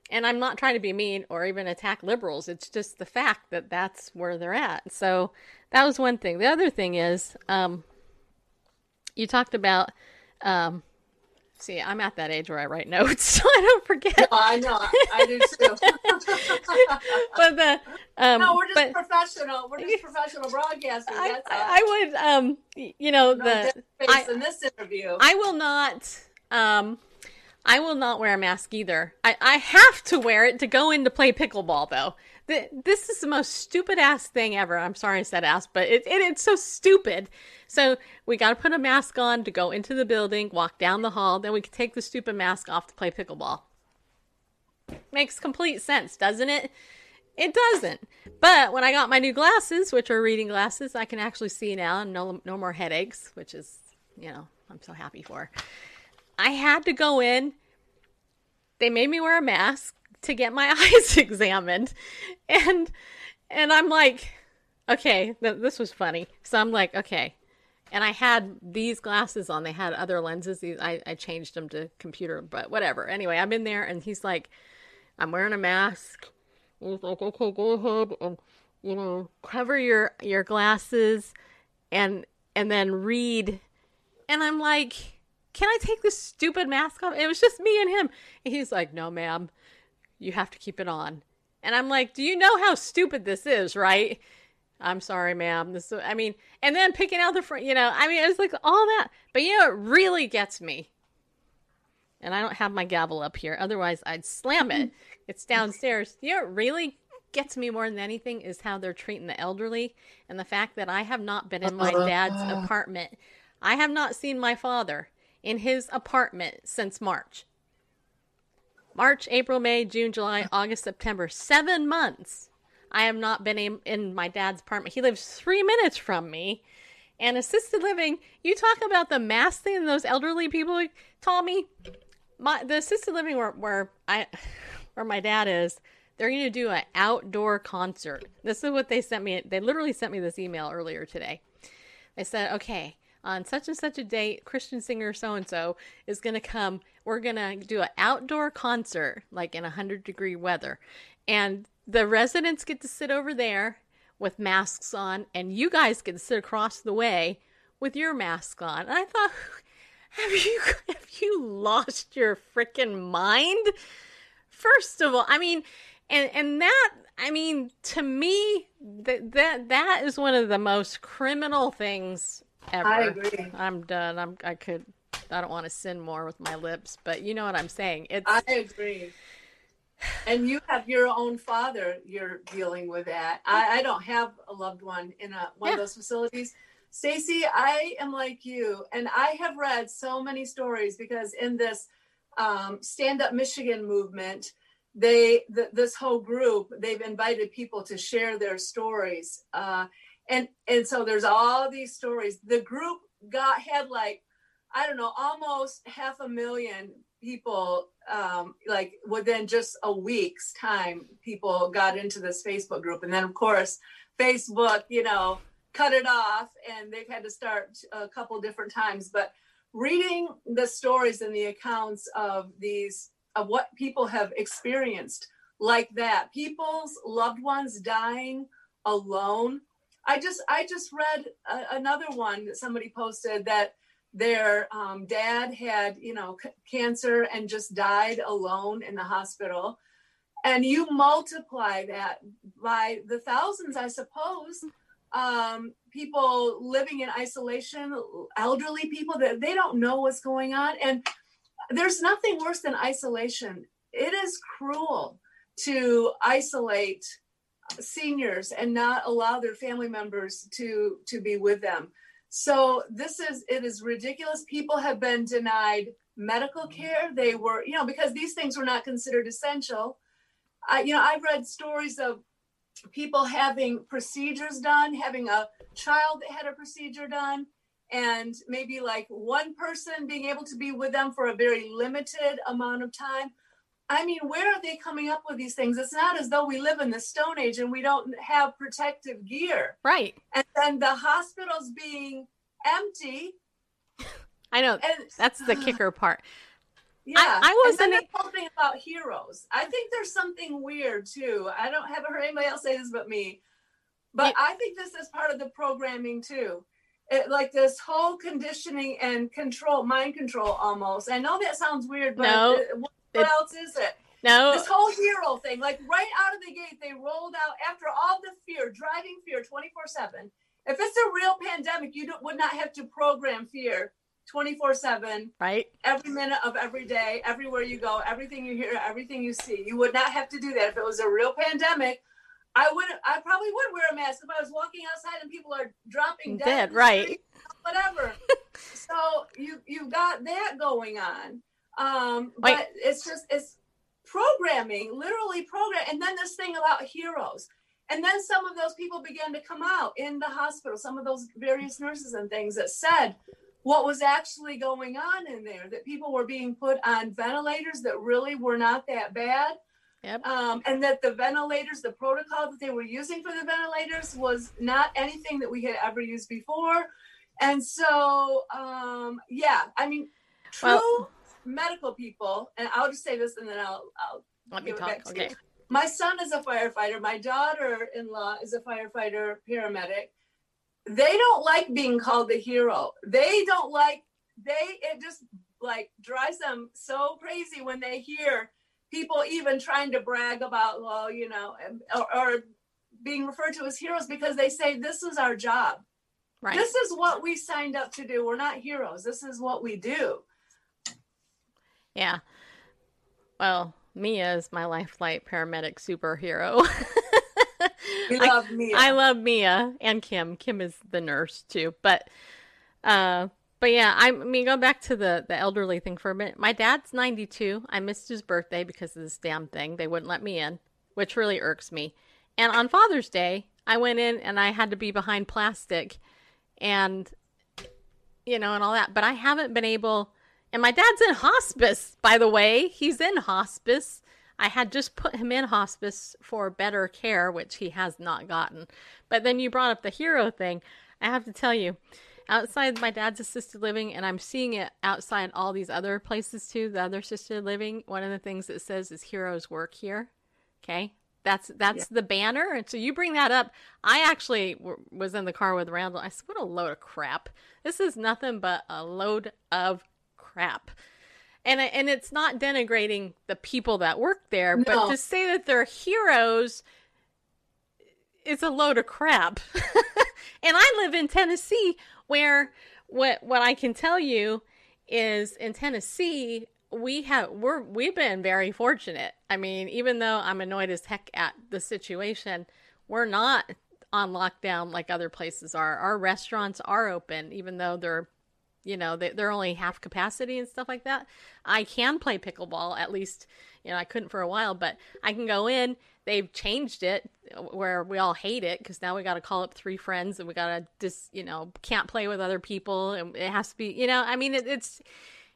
And i'm not trying to be mean or even attack liberals it's just the fact that that's where they're at. So that was one thing. The other thing is um you talked about um see i'm at that age where i write [LAUGHS] notes so i don't forget No, I know. I, do too. [LAUGHS] [LAUGHS] but the um no, we're just but professional. We're just professional broadcasters. I, That's. I, I would um you know no the face I, in this interview. I will not um I will not wear a mask either. I, I have to wear it to go in to play pickleball though. This is the most stupid ass thing ever. I'm sorry I said ass, but it, it it's so stupid. So we got to put a mask on to go into the building, walk down the hall, then we can take the stupid mask off to play pickleball. Makes complete sense, doesn't it? It doesn't. But when I got my new glasses, which are reading glasses, I can actually see now and no no more headaches, which is, you know, I'm so happy for. I had to go in. They made me wear a mask to get my [LAUGHS] eyes examined. And and I'm like, okay, th- this was funny. So I'm like, okay. And I had these glasses on. They had other lenses. These I, I changed them to computer, but whatever. Anyway, I'm in there and he's like, I'm wearing a mask. He's like, okay, go ahead and you know, cover your your glasses and and then read. And I'm like, can I take this stupid mask off? It was just me and him. And he's like, no, ma'am, you have to keep it on. And I'm like, do you know how stupid this is, right? I'm sorry, ma'am. This, I mean, and then picking out the front, you know, I mean, it's like all that. But you know, it really gets me. And I don't have my gavel up here. Otherwise, I'd slam it. [LAUGHS] It's downstairs. You know, what really gets me more than anything is how they're treating the elderly and the fact that I have not been in my dad's apartment I have not seen my father in his apartment since March. March, April, May, June, July, August, September. Seven months. I have not been in, my dad's apartment. He lives three minutes from me. And assisted living, you talk about the mass thing those elderly people, Tommie. My the assisted living where, where I where my dad is, they're going to do an outdoor concert. This is what they sent me. They literally sent me this email earlier today. They said, okay, on such and such a date, Christian singer so and so is going to come. We're going to do an outdoor concert, like in 100 degree weather. And the residents get to sit over there with masks on, and you guys to sit across the way with your mask on. And I thought, [LAUGHS] have you [LAUGHS] have you lost your freaking mind? First of all, I mean, and and that I mean to me that that that is one of the most criminal things ever. I agree. I'm done. I'm I could I don't want to sin more with my lips, but you know what I'm saying. It's I agree. And you have your own father. You're dealing with that. I, I don't have a loved one in a one Yeah. of those facilities. Stacey, I am like you, and I have read so many stories because in this um, Stand Up Michigan movement, they th- this whole group they've invited people to share their stories, uh, and and so there's all these stories. The group got had like I don't know almost half a million people um, like within just a week's time people got into this facebook group and then of course facebook you know cut it off and they've had to start a couple different times but reading the stories and the accounts of these of what people have experienced like that people's loved ones dying alone i just i just read a, another one that somebody posted that their um, dad had you know c- cancer and just died alone in the hospital. And you multiply that by the thousands i suppose um, people living in isolation elderly people that they don't know what's going on. And there's nothing worse than isolation. It is cruel to isolate seniors and not allow their family members to to be with them so this is it is ridiculous. People have been denied medical care. They were, you know, because these things were not considered essential. I, you know, I've read stories of people having procedures done, having a child that had a procedure done, and maybe like one person being able to be with them for a very limited amount of time. I mean, where are they coming up with these things? It's not as though we live in the Stone Age and we don't have protective gear. Right. and then the hospitals being empty. I know. And that's the kicker part. [SIGHS] yeah. I then wasn't- thing about heroes. I think there's something weird too. I don't haven't heard anybody else say this but me. But Yeah. i think this is part of the programming too. It, like this whole conditioning and control mind control almost. I know that sounds weird but No, it- what, else is it No, this whole hero thing, like right out of the gate, they rolled out after all the fear, driving fear 24 7. If it's a real pandemic, you don't, would not have to program fear 24 7, right? every minute of every day, everywhere you go, everything you hear, everything you see. You would not have to do that. If it was a real pandemic, I would I probably would wear a mask if I was walking outside and people are dropping dead. Dead, right. street, Whatever. [LAUGHS] so you you've got that going on. Um, Wait. but it's just it's programming, literally program. And then this thing about heroes. And then some of those people began to come out in the hospital, some of those various nurses and things that said what was actually going on in there, that people were being put on ventilators that really were not that bad. Yep. Um, and that the ventilators, the protocol that they were using for the ventilators was not anything that we had ever used before. And so, um, yeah, I mean, true Well- medical people, and I'll just say this and then I'll, I'll Let me talk. Okay. you. My son is a firefighter. My daughter-in-law is a firefighter paramedic. They don't like being called the hero. They don't like they it just like drives them so crazy when they hear people even trying to brag about well, you know, or, or being referred to as heroes because they say this is our job. Right. This is what we signed up to do. We're not heroes. This is what we do. Yeah. Well, Mia is my lifelight paramedic superhero. [LAUGHS] We I- love Mia. I love Mia and Kim. Kim is the nurse too, but uh but yeah, I mean, go back to the the elderly thing for a minute. My dad's 92. I missed his birthday because of this damn thing. They wouldn't let me in, which really irks me. And on Father's Day, I went in and I had to be behind plastic, and you know, and all that. But I haven't been able. And my dad's in hospice, by the way. He's in hospice. I had just put him in hospice for better care, which he has not gotten. But then you brought up the hero thing. I have to tell you, outside my dad's assisted living, and I'm seeing it outside all these other places too, the other assisted living, one of the things it says is heroes work here. Okay. That's that's yeah. the banner, and so you bring that up. I actually w- was in the car with Randall. I said, "What a load of crap! This is nothing but a load of crap." And and it's not denigrating the people that work there, no. but to say that they're heroes is a load of crap. [LAUGHS] and I live in Tennessee, where what what I can tell you is in Tennessee we have we're we've been very fortunate. I mean, even though I'm annoyed as heck at the situation, we're not on lockdown like other places are. Our restaurants are open, even though they're you know they, they're only half capacity and stuff like that. I can play pickleball at least. You know, I couldn't for a while, but I can go in. They've changed it where we all hate it because now we got to call up three friends and we got to just you know can't play with other people and it has to be you know I mean it, it's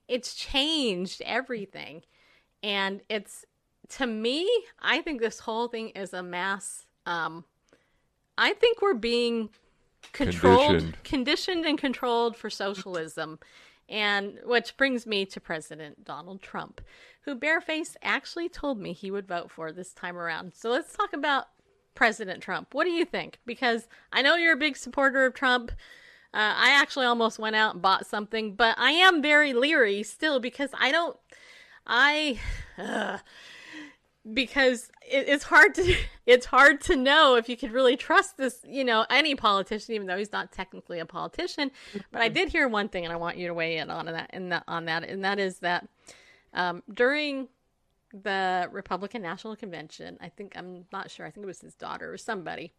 it's changed everything. And it's to me, I think this whole thing is a mass um I think we're being controlled conditioned, conditioned and controlled for socialism. And which brings me to President Donald Trump, who barefaced actually told me he would vote for this time around. So let's talk about President Trump. What do you think? Because I know you're a big supporter of Trump. Uh, I actually almost went out and bought something, but I am very leery still because I don't. I. [SIGHS] Uh, because it, it's hard to [LAUGHS] it's hard to know if you could really trust this you know any politician even though he's not technically a politician but i mm-hmm. did hear one thing and i want you to weigh in on that in that on that and that is that um, during the republican national convention i think i'm not sure i think it was his daughter or somebody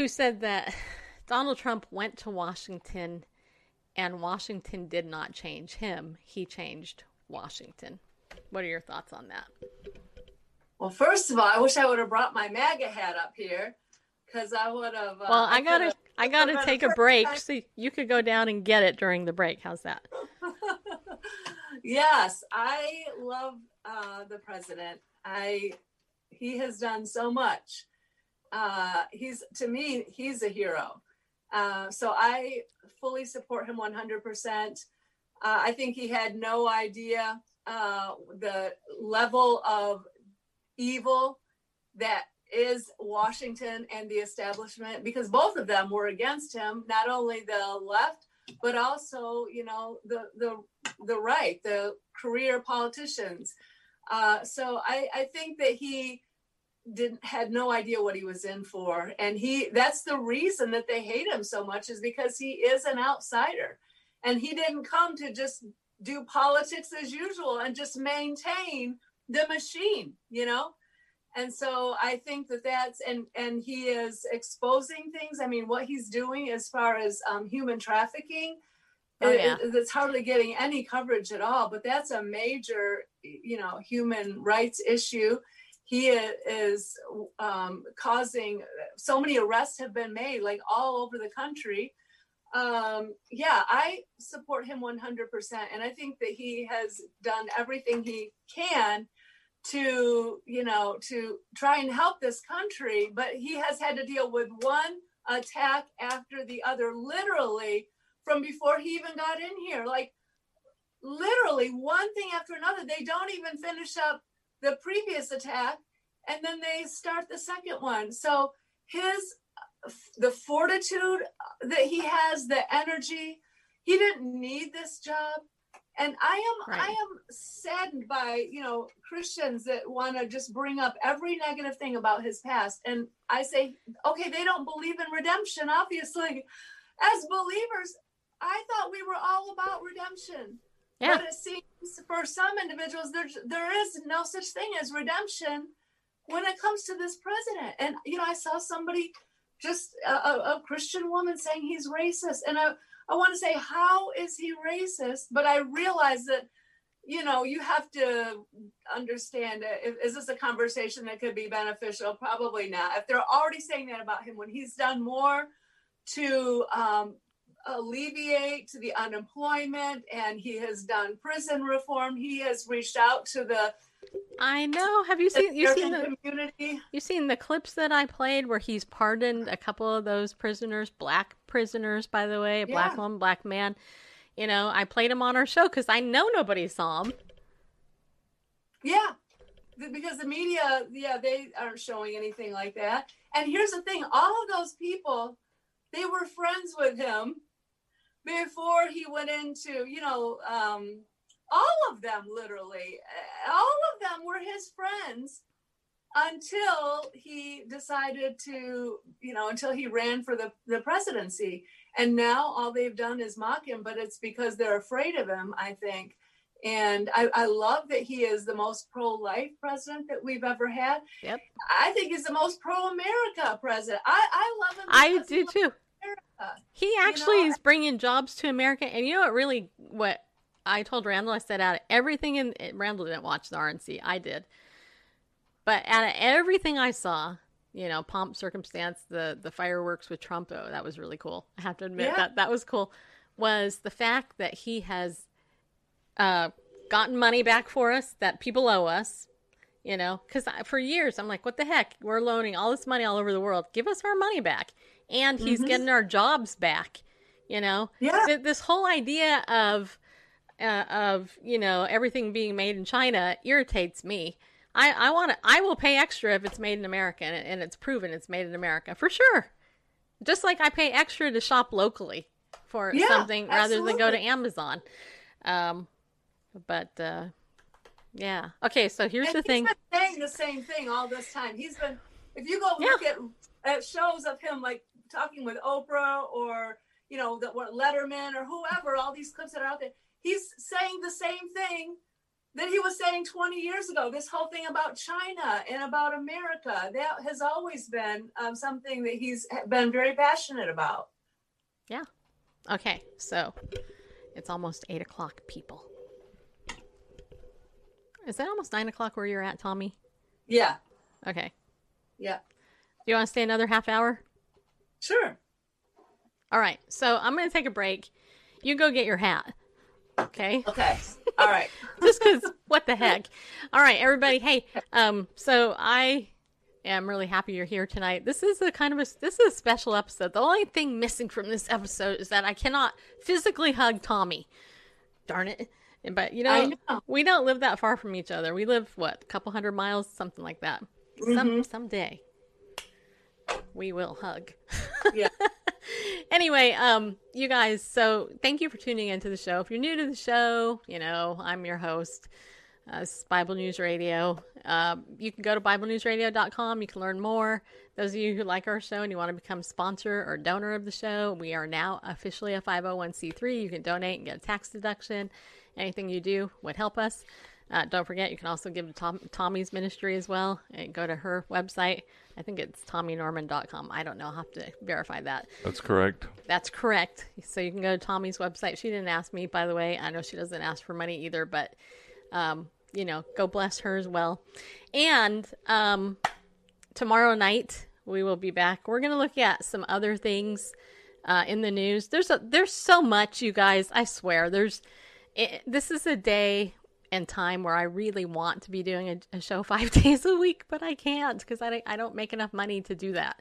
who said that [SIGHS] Donald Trump went to Washington and Washington did not change him. He changed Washington. What are your thoughts on that? Well, first of all, I wish I would have brought my MAGA hat up here because I would have. Uh, well, I, I gotta, I gotta take a break so you could go down and get it during the break. How's that? [LAUGHS] yes, I love uh, the president. I he has done so much. Uh, he's to me, he's a hero. Uh, so I fully support him 100%. Uh, I think he had no idea uh, the level of evil that is Washington and the establishment because both of them were against him, not only the left, but also, you know, the the the right, the career politicians. Uh, so I, I think that he didn't had no idea what he was in for and he that's the reason that they hate him so much is because he is an outsider and he didn't come to just do politics as usual and just maintain the machine you know? And so i think that that's and and he is exposing things. I mean what he's doing as far as um, human trafficking oh, yeah. it, it's hardly getting any coverage at all but that's a major you know human rights issue. He is um, causing so many arrests have been made like all over the country um, yeah i support him 100% and i think that he has done everything he can to you know to try and help this country but he has had to deal with one attack after the other literally from before he even got in here. Like literally one thing after another. They don't even finish up the previous attack and then they start the second one. So his the fortitude that he has the energy he didn't need this job and i am right. i am saddened by you know christians that want to just bring up every negative thing about his past and i say okay they don't believe in redemption obviously as believers i thought we were all about redemption yeah. But it seems for some individuals, there, there is no such thing as redemption when it comes to this president. And, you know, I saw somebody just a, a Christian woman saying he's racist. And I, I want to say, how is he racist? But I realize that, you know, you have to understand it. Is this a conversation that could be beneficial? Probably not. If they're already saying that about him when he's done more to um, alleviate the unemployment and he has done prison reform, he has reached out to the I know. Have you seen you seen the community? you seen the clips that I played where he's pardoned a couple of those prisoners, black prisoners, by the way, a black Yeah. woman, black man. You know, I played him on our show because I know nobody saw him. Yeah, because the media, yeah, they aren't showing anything like that. And here's the thing: all of those people, they were friends with him before he went into, you know, um, all of them, literally, uh, all of them were his friends until he decided to, you know, until he ran for the, the presidency. And now all they've done is mock him, but it's because they're afraid of him, I think. And I, I love that he is the most pro life president that we've ever had. Yep. I think he's the most pro America president. I, I love him. I do too. America. He actually know, is bringing jobs to America, and you know what? Really, what I told Randall, I said out of everything in Randall didn't watch the RNC, I did, but out of everything I saw, you know, pomp, circumstance, the the fireworks with Trump, oh, that was really cool. I have to admit Yeah. that that was cool. Was the fact that he has uh, gotten money back for us that people owe us. You know, because for years I'm like, what the heck? We're loaning all this money all over the world. Give us our money back. And he's getting our jobs back. You know, Yeah. Th- this whole idea of uh, of you know everything being made in China irritates me. I I want to. I will pay extra if it's made in America and, and it's proven it's made in America for sure. Just like I pay extra to shop locally for Yeah, something rather than go to. Amazon. Um, but uh, yeah. Okay, so here's And the he's thing. been saying the same thing all this time. He's been, if you go look at, at shows of him like talking with Oprah or you know that what Letterman or whoever, all these clips that are out there, he's saying the same thing that he was saying 20 years ago. This whole thing about China and about America that has always been um, something that he's been very passionate about. Yeah. Okay, so it's almost eight o'clock, people. Is that almost nine o'clock where you're at, Tommie? Yeah, Okay. yeah, Do you want to stay another half hour? sure. All right. So I'm going to take a break. You go get your hat. Okay. Okay, all right. [LAUGHS] Just because, what the heck? All right, everybody. Hey, um, so I am really happy you're here tonight. This is a kind of a this is a special episode. The only thing missing from this episode is that I cannot physically hug Tommie. Darn it! But you know, know. we don't live that far from each other. We live what a couple hundred miles, something like that. Mm-hmm. Some someday we will hug. Yeah. [LAUGHS] anyway, um, you guys, so thank you for tuning into the show. If you're new to the show, you know, I'm your host. Uh, this is Bible News Radio. Um, you can go to BibleNewsRadio.com. You can learn more. Those of you who like our show and you want to become sponsor or donor of the show, we are now officially a 501c3. You can donate and get a tax deduction. Anything you do would help us. Uh, don't forget, you can also give to Tom, Tommie's ministry as well. And go to her website. I think it's TommieNorman.com. I don't know. I'll have to verify that. That's correct. That's correct. So you can go to Tommie's website. She didn't ask me, by the way. I know she doesn't ask for money either, but um, you know, go bless her as well. And um, tomorrow night we will be back. We're gonna look at some other things uh, in the news. There's a there's so much, you guys. I swear. There's it, this is a day and time where I really want to be doing a, a show [LAUGHS] five days a week, but I can't because I, I don't make enough money to do that.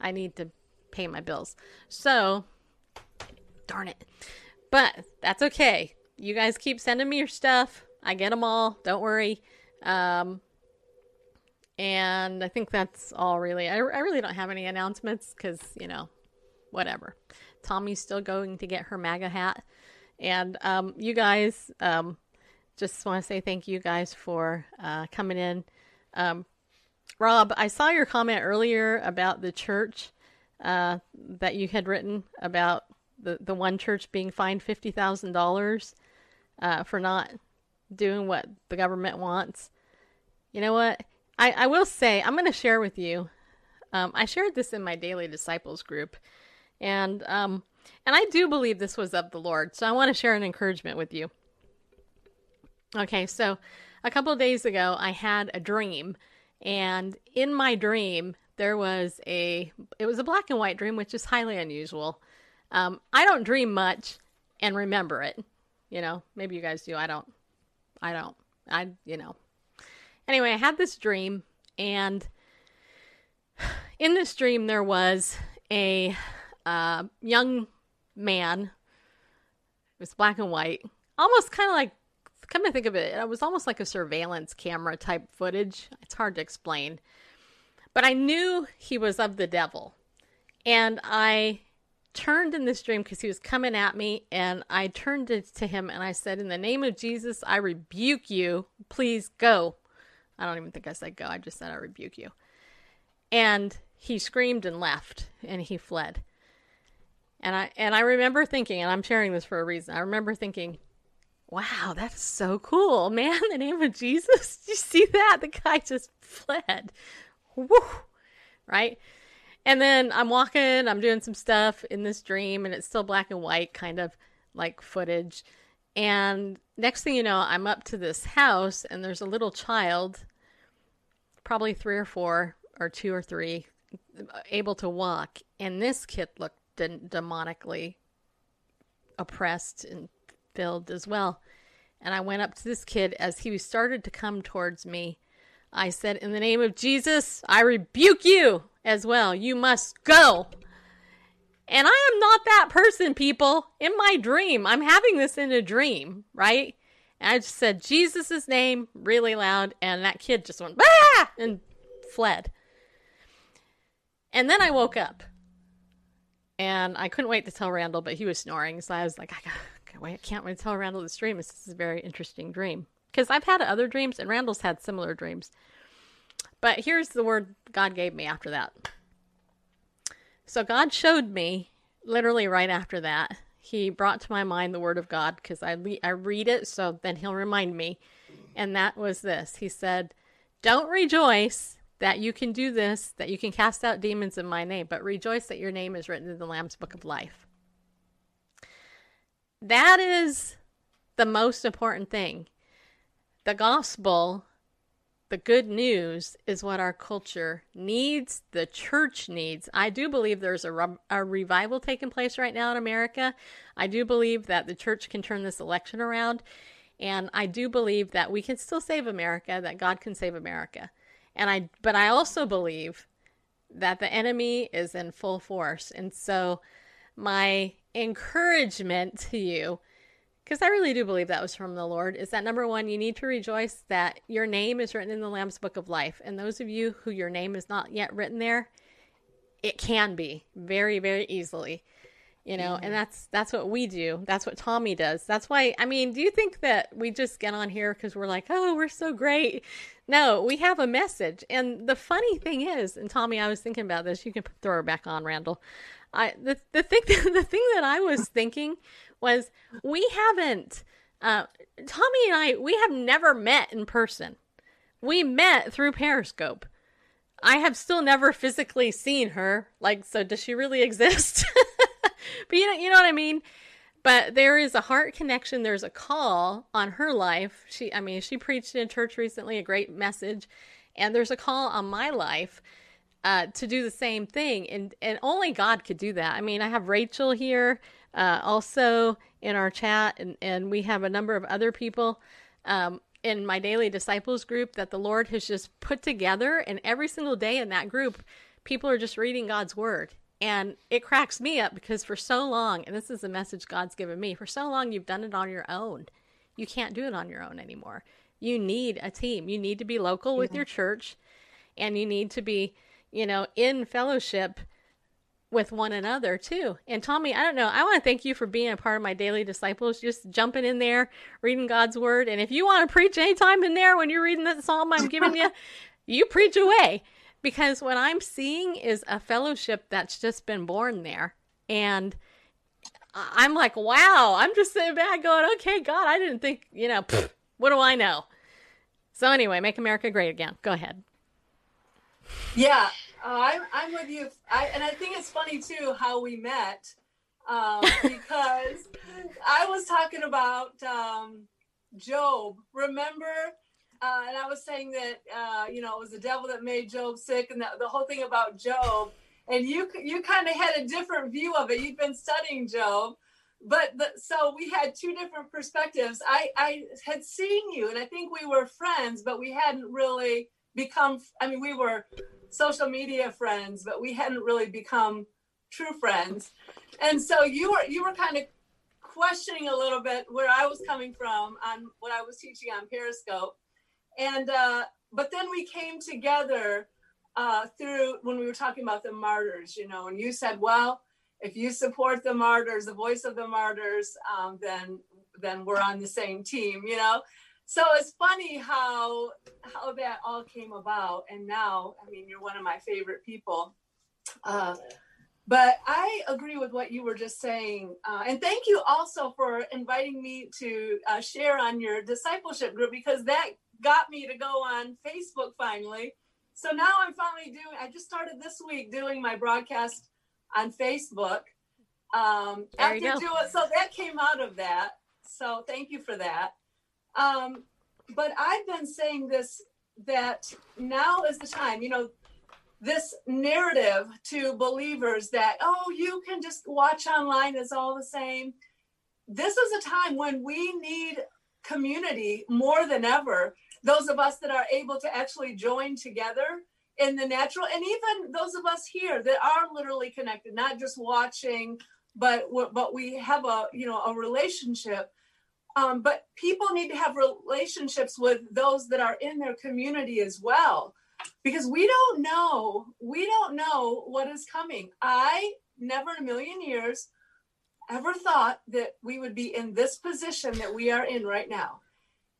I need to pay my bills. So, darn it. But that's okay. You guys keep sending me your stuff. I get them all. Don't worry. Um, and I think that's all really. I, I really don't have any announcements because, you know, whatever. Tommie's still going to get her MAGA hat. And um, you guys, um, just want to say thank you guys for uh, coming in. Um, Rob, I saw your comment earlier about the church uh, that you had written about the, the one church being fined fifty thousand dollars uh, for not doing what the government wants. You know what? I, I will say I'm going to share with you. Um, I shared this in my daily disciples group, and um, And I do believe this was of the Lord. So I want to share an encouragement with you. Okay, so a couple of days ago, I had a dream. And in my dream, there was a, it was a black and white dream, which is highly unusual. Um, I don't dream much and remember it. You know, maybe you guys do. I don't. I don't. I, you know. Anyway, I had this dream, and in this dream, there was a uh, young man. It was black and white, almost kind of like. Come to think of it, it was almost like a surveillance camera type footage. It's hard to explain, but I knew he was of the devil, and I turned in this dream because he was coming at me, and I turned to him and I said, "In the name of Jesus, I rebuke you. Please go." I don't even think I said go. I just said I rebuke you. And he screamed and left, and he fled. And I and I remember thinking, and I'm sharing this for a reason. I remember thinking, "Wow, that's so cool, man! The name of Jesus, [LAUGHS] you see that? The guy just fled. Woo! Right?" And then I'm walking, I'm doing some stuff in this dream, and it's still black and white, kind of like footage. And next thing you know, I'm up to this house, and there's a little child, probably three or four, or two or three, able to walk. And this kid looked de- demonically oppressed and filled as well. And I went up to this kid as he started to come towards me. I said, In the name of Jesus, I rebuke you as well. You must go. And I am not that person, people. In my dream, I'm having this in a dream, right? And I just said Jesus' name really loud, and that kid just went, ah! and fled. And then I woke up. And I couldn't wait to tell Randall, but he was snoring. So I was like, I, I can't wait to tell Randall this dream. This is a very interesting dream. Because I've had other dreams, and Randall's had similar dreams. But here's the word God gave me after that. So God showed me literally right after that. He brought to my mind the word of God because I le- I read it so then he'll remind me. And that was this. He said, "Don't rejoice that you can do this, that you can cast out demons in my name, but rejoice that your name is written in the Lamb's book of life." That is the most important thing. The gospel the good news is what our culture needs, the church needs. I do believe there's a, re- a, revival taking place right now in America. I do believe that the church can turn this election around. And I do believe that we can still save America, that God can save America. And I but I also believe that the enemy is in full force. And so my encouragement to you because I really do believe that was from the Lord, is that number one, you need to rejoice that your name is written in the Lamb's Book of Life. And those of you who your name is not yet written there, it can be very, very easily. You know, mm-hmm. and that's that's what we do. That's what Tommie does. That's why I mean, do you think that we just get on here because we're like, oh, we're so great? No, we have a message. And the funny thing is, and Tommie, I was thinking about this. You can throw her back on, Randall. I the the thing [LAUGHS] the thing that I was thinking was we haven't uh, Tommie and I we have never met in person. We met through Periscope. I have still never physically seen her. Like, so does she really [LAUGHS] exist? but you know, you know what I mean. But there is a heart connection. There's a call on her life. She, I mean, she preached in church recently, a great message, and there's a call on my life uh, to do the same thing. And and only God could do that. I mean, I have Rachel here uh, also in our chat, and, and we have a number of other people um, in my daily disciples group that the Lord has just put together. And every single day in that group, people are just reading God's word. And it cracks me up because for so long, and this is the message God's given me, for so long you've done it on your own. You can't do it on your own anymore. You need a team. You need to be local with your church and you need to be, you know, in fellowship with one another too. And Tommie, I don't know. I want to thank you for being a part of my daily disciples, just jumping in there, reading God's word. And if you want to preach anytime in there when you're reading that psalm I'm giving you, [LAUGHS] you preach away. Because what I'm seeing is a fellowship that's just been born there. And I'm like, wow, I'm just sitting back going, okay, God, I didn't think, you know, pfft, what do I know? So anyway, make America great again. Go ahead. Yeah, uh, I'm, I'm with you. I, and I think it's funny too how we met. um, [LAUGHS] because I was talking about um, Job. Remember? Uh, and I was saying that uh, you know it was the devil that made Job sick, and the, the whole thing about Job. And you you kind of had a different view of it. You'd been studying Job, but the, so we had two different perspectives. I I had seen you, and I think we were friends, but we hadn't really become. I mean, we were social media friends, but we hadn't really become true friends. And so you were you were kind of questioning a little bit where I was coming from on what I was teaching on Periscope. And uh, but then we came together uh, through when we were talking about the martyrs, you know, and you said, well, if you support the martyrs, the voice of the martyrs, um, then then we're on the same team, you know. So it's funny how how that all came about, and now, I mean, you're one of my favorite people. Uh, but I agree with what you were just saying. Uh, and thank you also for inviting me to uh, share on your discipleship group because that got me to go on Facebook finally. So now I'm finally doing, I just started this week doing my broadcast on Facebook. Um, there you go. Doing, so that came out of that. So thank you for that. Um, but I've been saying this that now is the time, you know, this narrative to believers that, oh, you can just watch online, it's all the same. This is a time when we need community more than ever. Those of us that are able to actually join together in the natural, and even those of us here that are literally connected, not just watching, but but we have a you know a relationship. Um, but people need to have relationships with those that are in their community as well. Because we don't know we don't know what is coming. I never in a million years ever thought that we would be in this position that we are in right now.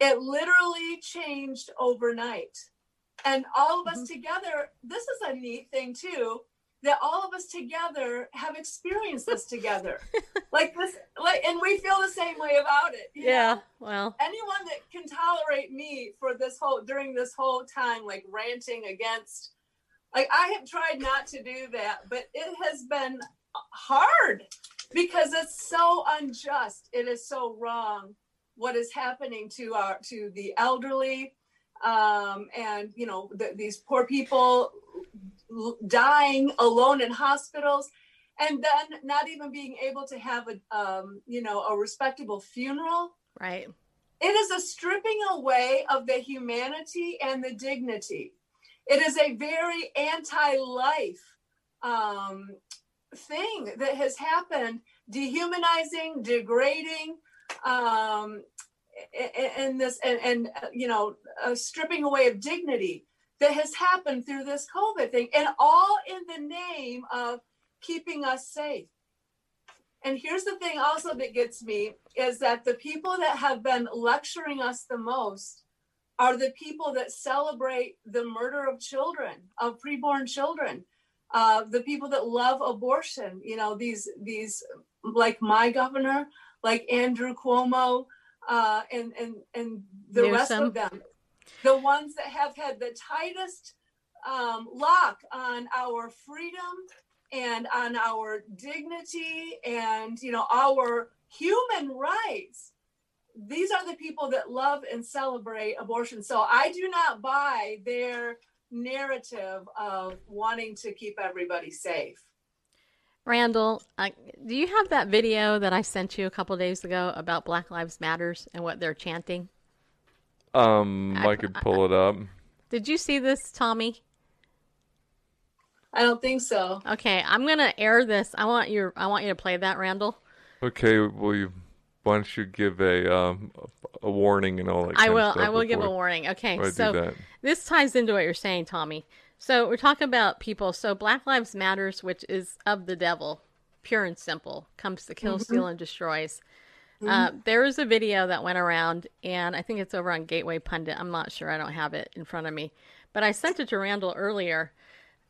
It literally changed overnight. And all of us mm-hmm. together this is a neat thing too that all of us together have experienced this together. [LAUGHS] Like this like and we feel the same way about it yeah know? well. Anyone that can tolerate me for this whole during this whole time like ranting against like i have tried not to do that but it has been hard because it's so unjust. It is so wrong what is happening to our to the elderly um and you know the, these poor people dying alone in hospitals and then not even being able to have a um, you know a respectable funeral. Right. It is a stripping away of the humanity and the dignity. It is a very anti-life um, thing that has happened dehumanizing degrading um, and this and, and you know a stripping away of dignity that has happened through this COVID thing, and all in the name of keeping us safe. And here's the thing also that gets me is that the people that have been lecturing us the most are the people that celebrate the murder of children, of preborn children, uh, the people that love abortion. You know, these these like my governor, like Andrew Cuomo, uh, and and and the Newsom. rest of them the ones that have had the tightest um, lock on our freedom and on our dignity and you know our human rights. These are the people that love and celebrate abortion. So i do not buy their narrative of wanting to keep everybody safe. Randall uh, do you have that video that i sent you a couple days ago about black lives matters and what they're chanting um, I, I could pull it up. Did you see this, Tommie? I don't think so. Okay, I'm gonna air this. I want you. I want you to play that, Randall. Okay, well, you, why don't you give a um, a warning and all that? I will. I will give a warning. Okay, so this ties into what you're saying, Tommie. So we're talking about people. So Black Lives Matters, which is of the devil, pure and simple, comes to kill, mm-hmm. steal, and destroys. Mm-hmm. Uh, there was a video that went around, and I think it's over on Gateway Pundit. I'm not sure. I don't have it in front of me. But I sent it to Randall earlier.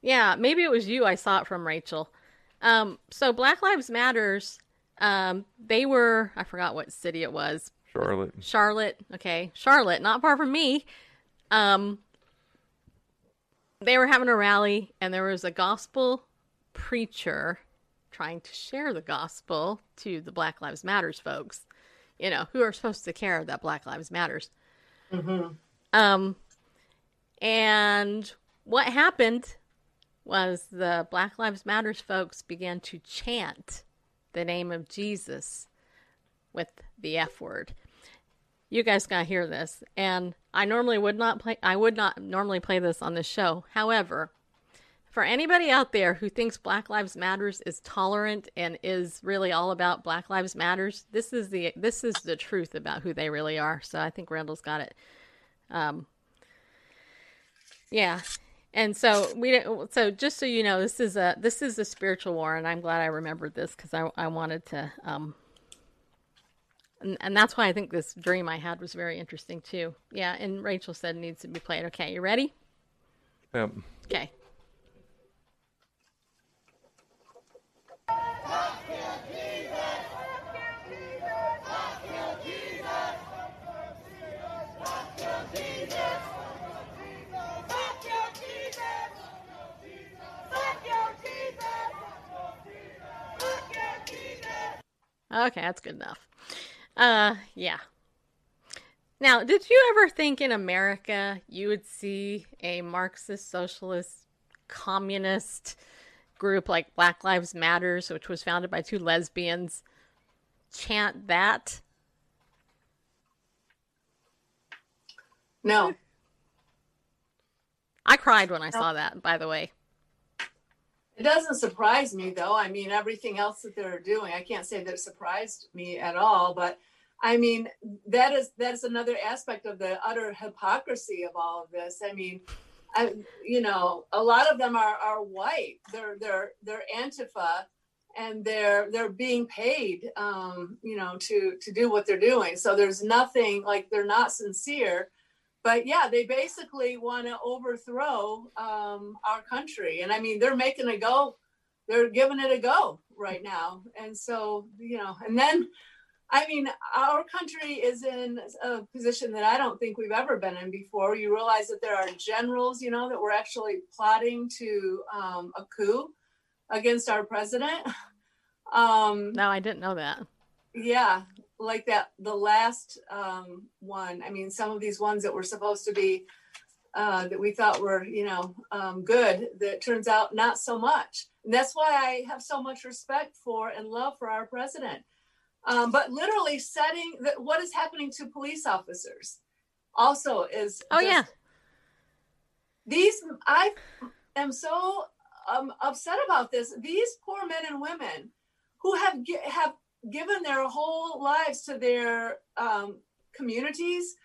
Yeah, maybe it was you. I saw it from Rachel. Um, so Black Lives Matters, um, they were, I forgot what city it was. Charlotte. Charlotte. Okay. Charlotte, not far from me. Um, they were having a rally, and there was a gospel preacher trying to share the gospel to the Black Lives Matters folks, you know, who are supposed to care that Black Lives Matters. Mm-hmm. Um, and what happened was the Black Lives Matters folks began to chant the name of Jesus with the F word. You guys got to hear this. And I normally would not play I would not normally play this on this show. However, for anybody out there who thinks Black Lives Matters is tolerant and is really all about Black Lives Matters, this is the this is the truth about who they really are. So I think Randall's got it. Um, yeah, and so we so just so you know, this is a this is a spiritual war, and I'm glad I remembered this because I I wanted to um. And, and that's why I think this dream I had was very interesting too. Yeah, and Rachel said it needs to be played. Okay, you ready? Yep. Okay. Okay, that's good enough. Uh, yeah. Now, did you ever think in America you would see a Marxist, socialist, communist group like Black Lives Matters, which was founded by two lesbians, chant that? No. I cried when I saw that, by the way. It doesn't surprise me though. I mean, everything else that they're doing, I can't say that it surprised me at all. But I mean, that is that is another aspect of the utter hypocrisy of all of this. I mean, I, you know, a lot of them are are white. They're they're they're Antifa, and they're they're being paid, um, you know, to to do what they're doing. So there's nothing like they're not sincere but yeah, they basically want to overthrow um, our country. And I mean, they're making a go, they're giving it a go right now. And so, you know, and then, I mean, our country is in a position that I don't think we've ever been in before. You realize that there are generals, you know, that were actually plotting to um, a coup against our president. [LAUGHS] Um, no, I didn't know that. Yeah, like that the last um, one i mean some of these ones that were supposed to be uh, that we thought were you know um, good that turns out not so much and that's why i have so much respect for and love for our president um, but literally setting that what is happening to police officers also is oh yeah. these i am so um, upset about this. These poor men and women who have have given their whole lives to their um, communities.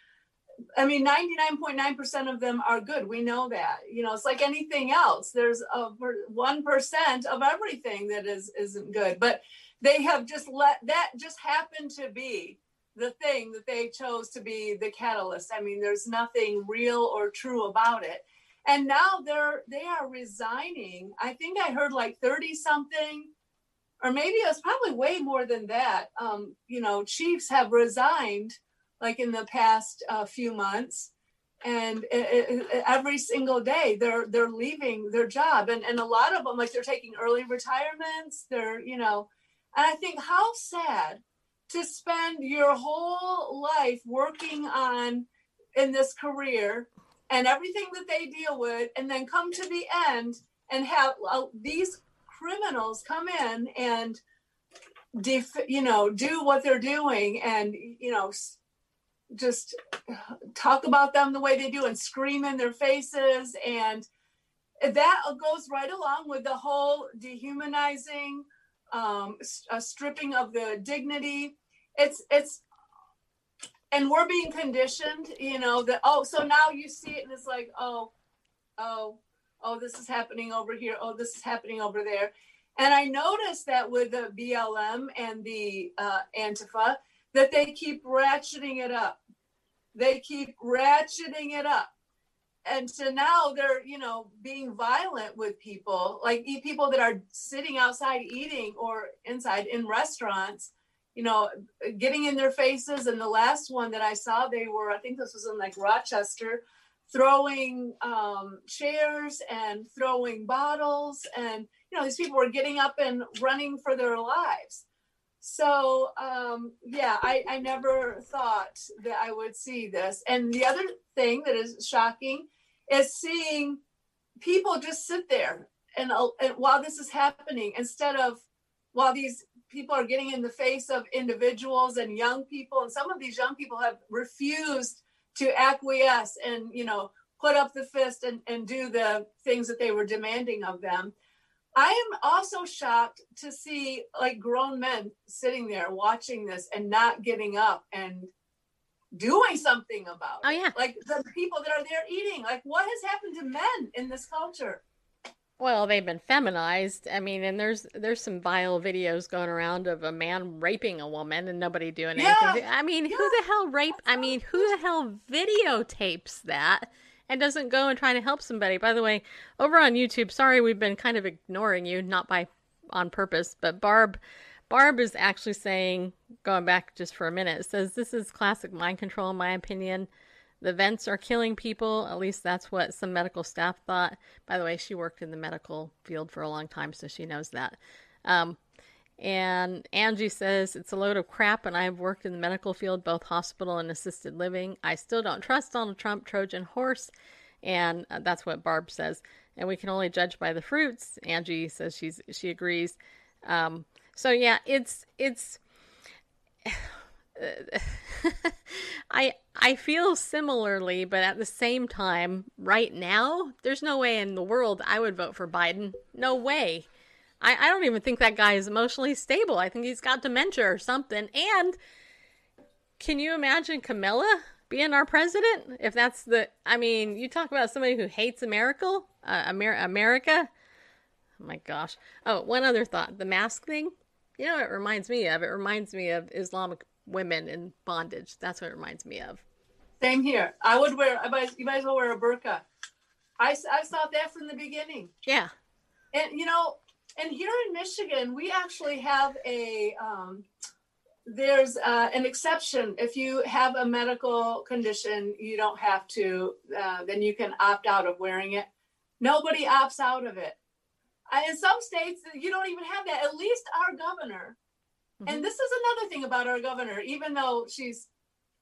I mean 99.9% of them are good. We know that. You know it's like anything else. There's a 1% of everything that is isn't good. But they have just let that just happen to be the thing that they chose to be the catalyst. I mean there's nothing real or true about it. And now they're they are resigning. I think i heard like 30 something or maybe it was probably way more than that. Um, you know, chiefs have resigned like in the past uh, few months, and it, it, every single day they're they're leaving their job, and and a lot of them like they're taking early retirements. They're you know, and I think how sad to spend your whole life working on in this career and everything that they deal with, and then come to the end and have uh, these criminals come in and def- you know do what they're doing and you know just talk about them the way they do and scream in their faces. And that goes right along with the whole dehumanizing um, stripping of the dignity it's it's and we're being conditioned you know that oh so now you see it and it's like oh oh oh, this is happening over here. Oh, this is happening over there. And I noticed that with the BLM and the uh, Antifa, that they keep ratcheting it up. They keep ratcheting it up. And so now they're, you know, being violent with people, like people that are sitting outside eating or inside in restaurants, you know, getting in their faces. And the last one that I saw, they were, I think this was in like Rochester, throwing um, chairs and throwing bottles and you know these people were getting up and running for their lives so um, yeah I, I never thought that i would see this. And the other thing that is shocking is seeing people just sit there and, uh, and while this is happening instead of while these people are getting in the face of individuals and young people and some of these young people have refused to acquiesce and you know put up the fist and, and do the things that they were demanding of them i am also shocked to see like grown men sitting there watching this and not getting up and doing something about Oh, it yeah. like the people that are there eating like what has happened to men in this culture Well, they've been feminized. I mean, and there's there's some vile videos going around of a man raping a woman and nobody doing Yeah. anything. I mean, who the hell rape? I mean, who the hell videotapes that and doesn't go and try to help somebody? By the way, over on YouTube, sorry we've been kind of ignoring you, not by on purpose, but Barb Barb is actually saying, going back just for a minute, says this is classic mind control in my opinion. The vents are killing people. At least that's what some medical staff thought. By the way, she worked in the medical field for a long time, so she knows that. Um, and Angie says it's a load of crap, and I've worked in the medical field, both hospital and assisted living. I still don't trust Donald Trump, Trojan horse. And uh, that's what Barb says. And we can only judge by the fruits. Angie says she's she agrees. Um, so yeah, it's it's. [SIGHS] I I feel similarly, but at the same time, right now, there's no way in the world I would vote for Biden. No way. I, I don't even think that guy is emotionally stable. I think he's got dementia or something. And can you imagine Kamala being our president? If that's the, I mean, you talk about somebody who hates America, uh, Amer- America. Oh my gosh. Oh, one other thought: the mask thing. You know, what it reminds me of. It reminds me of Islamic women in bondage. That's what it reminds me of. Same here. I would wear. I might, you might as well wear a burqa. I I thought that from the beginning. Yeah. And you know, and here in Michigan, we actually have a. Um, there's uh, an exception. If you have a medical condition, you don't have to. Uh, then you can opt out of wearing it. Nobody opts out of it. Uh, in some states, you don't even have that. At least our governor. And this is another thing about our governor. Even though she's,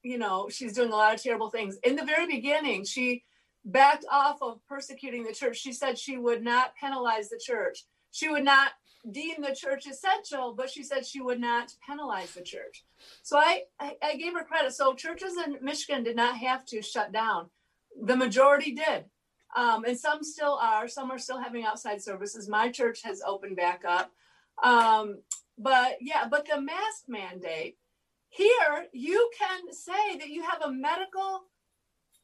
you know, she's doing a lot of terrible things. In the very beginning, she backed off of persecuting the church. She said she would not penalize the church. She would not deem the church essential, but she said she would not penalize the church. So I, I, I gave her credit. So churches in Michigan did not have to shut down. The majority did. Um, and some still are. Some are still having outside services. My church has opened back up. Um, but yeah, but the mask mandate here, you can say that you have a medical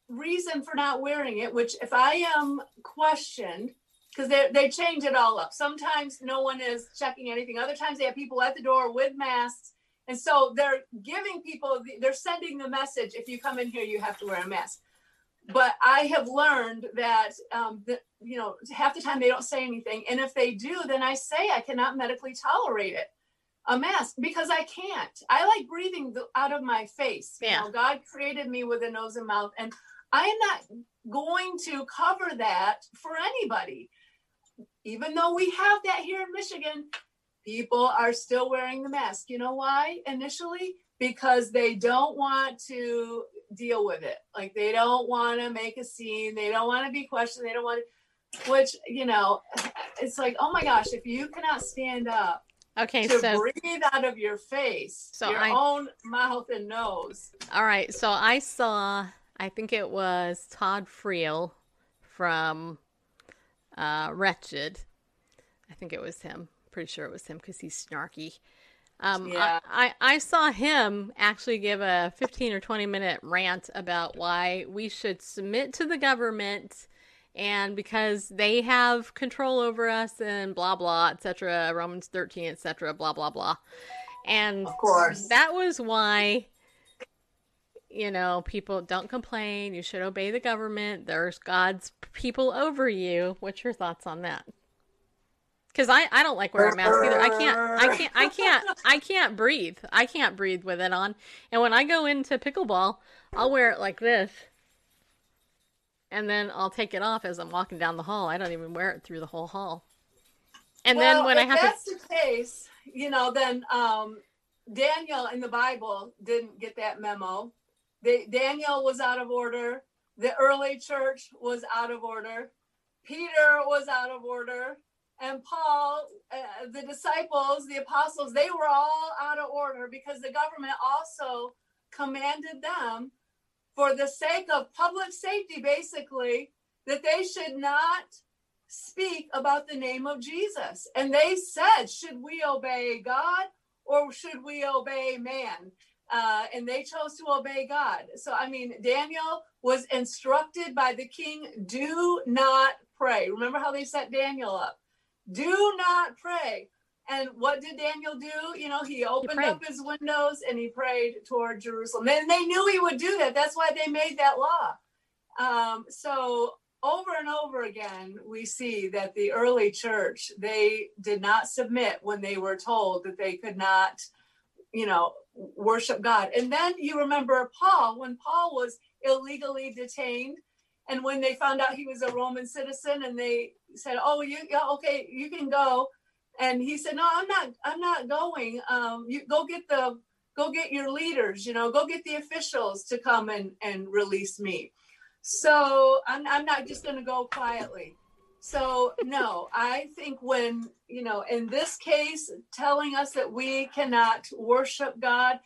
reason for not wearing it, which if I am questioned, because they they change it all up. Sometimes no one is checking anything. Other times they have people at the door with masks, and so they're giving people they're sending the message: if you come in here, you have to wear a mask. But I have learned that um, that you know half the time they don't say anything, and if they do, then I say I cannot medically tolerate it a mask because I can't. I like breathing the, out of my face. You Yeah. know, God created me with a nose and mouth, and I am not going to cover that for anybody. Even though we have that here in Michigan, people are still wearing the mask. You know why? Initially, because they don't want to deal with it. Like they don't want to make a scene. They don't want to be questioned. They don't want to, which, you know, it's like, oh my gosh, if you cannot stand up Okay, to so breathe out of your face, So your I- own mouth and nose. all right, so I saw I think it was Todd Friel from uh Wretched. I think it was him. Pretty sure it was him because he's snarky. Um, Yeah. I, I, I saw him actually give a 15 or 20 minute rant about why we should submit to the government and because they have control over us and blah blah etc romans 13 etc blah blah blah and Of course. that was why you know people don't complain. You should obey the government. There's god's people over you. What's your thoughts on that? Because I, I don't like wearing a mask either. I can't i [LAUGHS] can't i can't i can't breathe. I can't breathe with it on. And when i go into pickleball i'll wear it like this. And then I'll take it off as I'm walking down the hall. I don't even wear it through the whole hall. And well, then when I have that's to, the case, you know, then um, Daniel in the Bible didn't get that memo. Daniel was out of order. The early church was out of order. Peter was out of order. And Paul, uh, the disciples, the apostles, they were all out of order because the government also commanded them, for the sake of public safety, basically, that they should not speak about the name of Jesus. And they said, should we obey God or should we obey man? Uh, and they chose to obey God. So, I mean, Daniel was instructed by the king do not pray. Remember how they set Daniel up? Do not pray. And what did Daniel do? You know, he opened prayed. up his windows and he prayed toward Jerusalem. And they knew he would do that. That's why they made that law. Um, so over and over again, we see that the early church, they did not submit when they were told that they could not, you know, worship God. And then you remember Paul, when Paul was illegally detained, and when they found out he was a Roman citizen, and they said, "Oh, you, yeah, okay, you can go," and he said, "No, I'm not. I'm not going. Um, you go get the, go get your leaders. You know, go get the officials to come and and release me." So I'm, I'm not just going to go quietly. So no, I think when, you know, in this case, telling us that we cannot worship God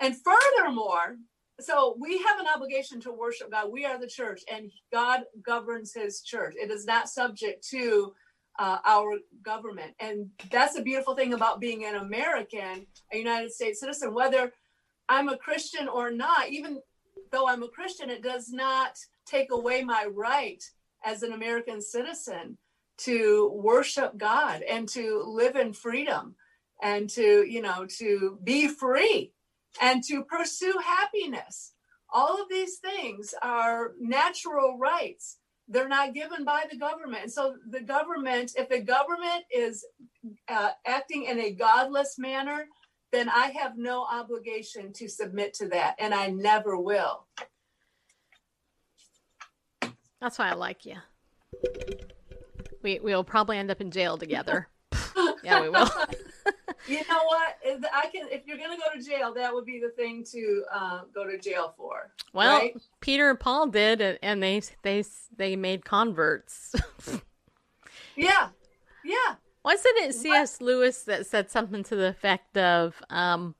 and furthermore, so we have an obligation to worship God. We are the church and God governs his church. It is not subject to uh, our government. And that's a beautiful thing about being an American, a United States citizen, whether I'm a Christian or not, even though I'm a Christian, it does not take away my right as an American citizen to worship God and to live in freedom and to, you know, to be free and to pursue happiness. All of these things are natural rights. They're not given by the government. And so the government, if the government is uh, acting in a godless manner, then I have no obligation to submit to that, and I never will. That's why I like you. We we'll probably end up in jail together. [LAUGHS] yeah, we will. [LAUGHS] You know what? If I can. If you're going to go to jail, that would be the thing to uh, go to jail for. Well, right? Peter and Paul did, and, and they they they made converts. [LAUGHS] Yeah, yeah. Wasn't it C.S. Lewis that said something to the effect of, um,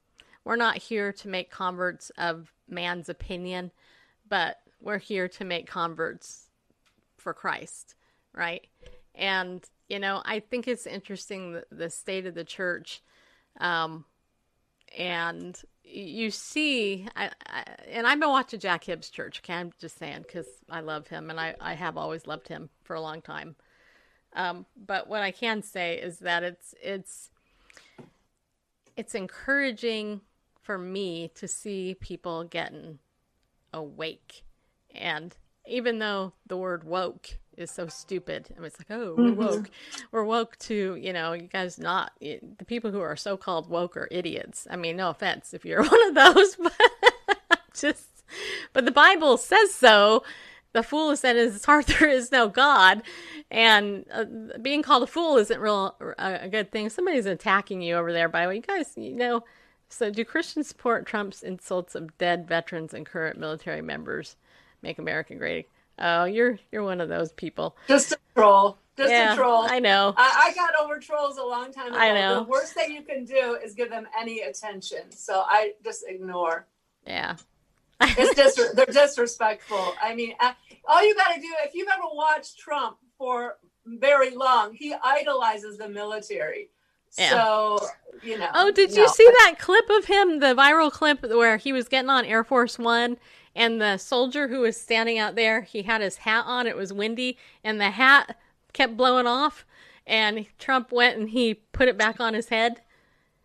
"We're not here to make converts of man's opinion, but we're here to make converts for Christ," right? And you know, I think it's interesting the, the state of the church, um, and you see, I, I, and I've been watching Jack Hibbs' church. Okay, I'm just saying because I love him, and I I have always loved him for a long time. Um, but what I can say is that it's it's it's encouraging for me to see people getting awake, and even though the word woke is so stupid, I mean, it's like, oh, we're woke, we're woke to you know, you guys not the people who are so called woke are idiots. I mean, no offense if you're [LAUGHS] one of those, but [LAUGHS] just but the Bible says so. The fool is that his heart [LAUGHS] there is no God, and uh, being called a fool isn't real a, a good thing. Somebody's attacking you over there. By the way, you guys, you know. So, do Christians support Trump's insults of dead veterans and current military members? Make America great. Oh, you're you're one of those people. Just a troll. Just yeah, a troll. I know. I, I got over trolls a long time ago. I know. The worst thing you can do is give them any attention. So I just ignore. Yeah. It's [LAUGHS] just they're disrespectful. I mean, uh, all you got to do if you've ever watched Trump for very long, he idolizes the military. Yeah. So you know. Oh, did you see that clip of him, the viral clip where he was getting on Air Force One and the soldier who was standing out there, he had his hat on, it was windy, and the hat kept blowing off, and Trump went and he put it back on his head.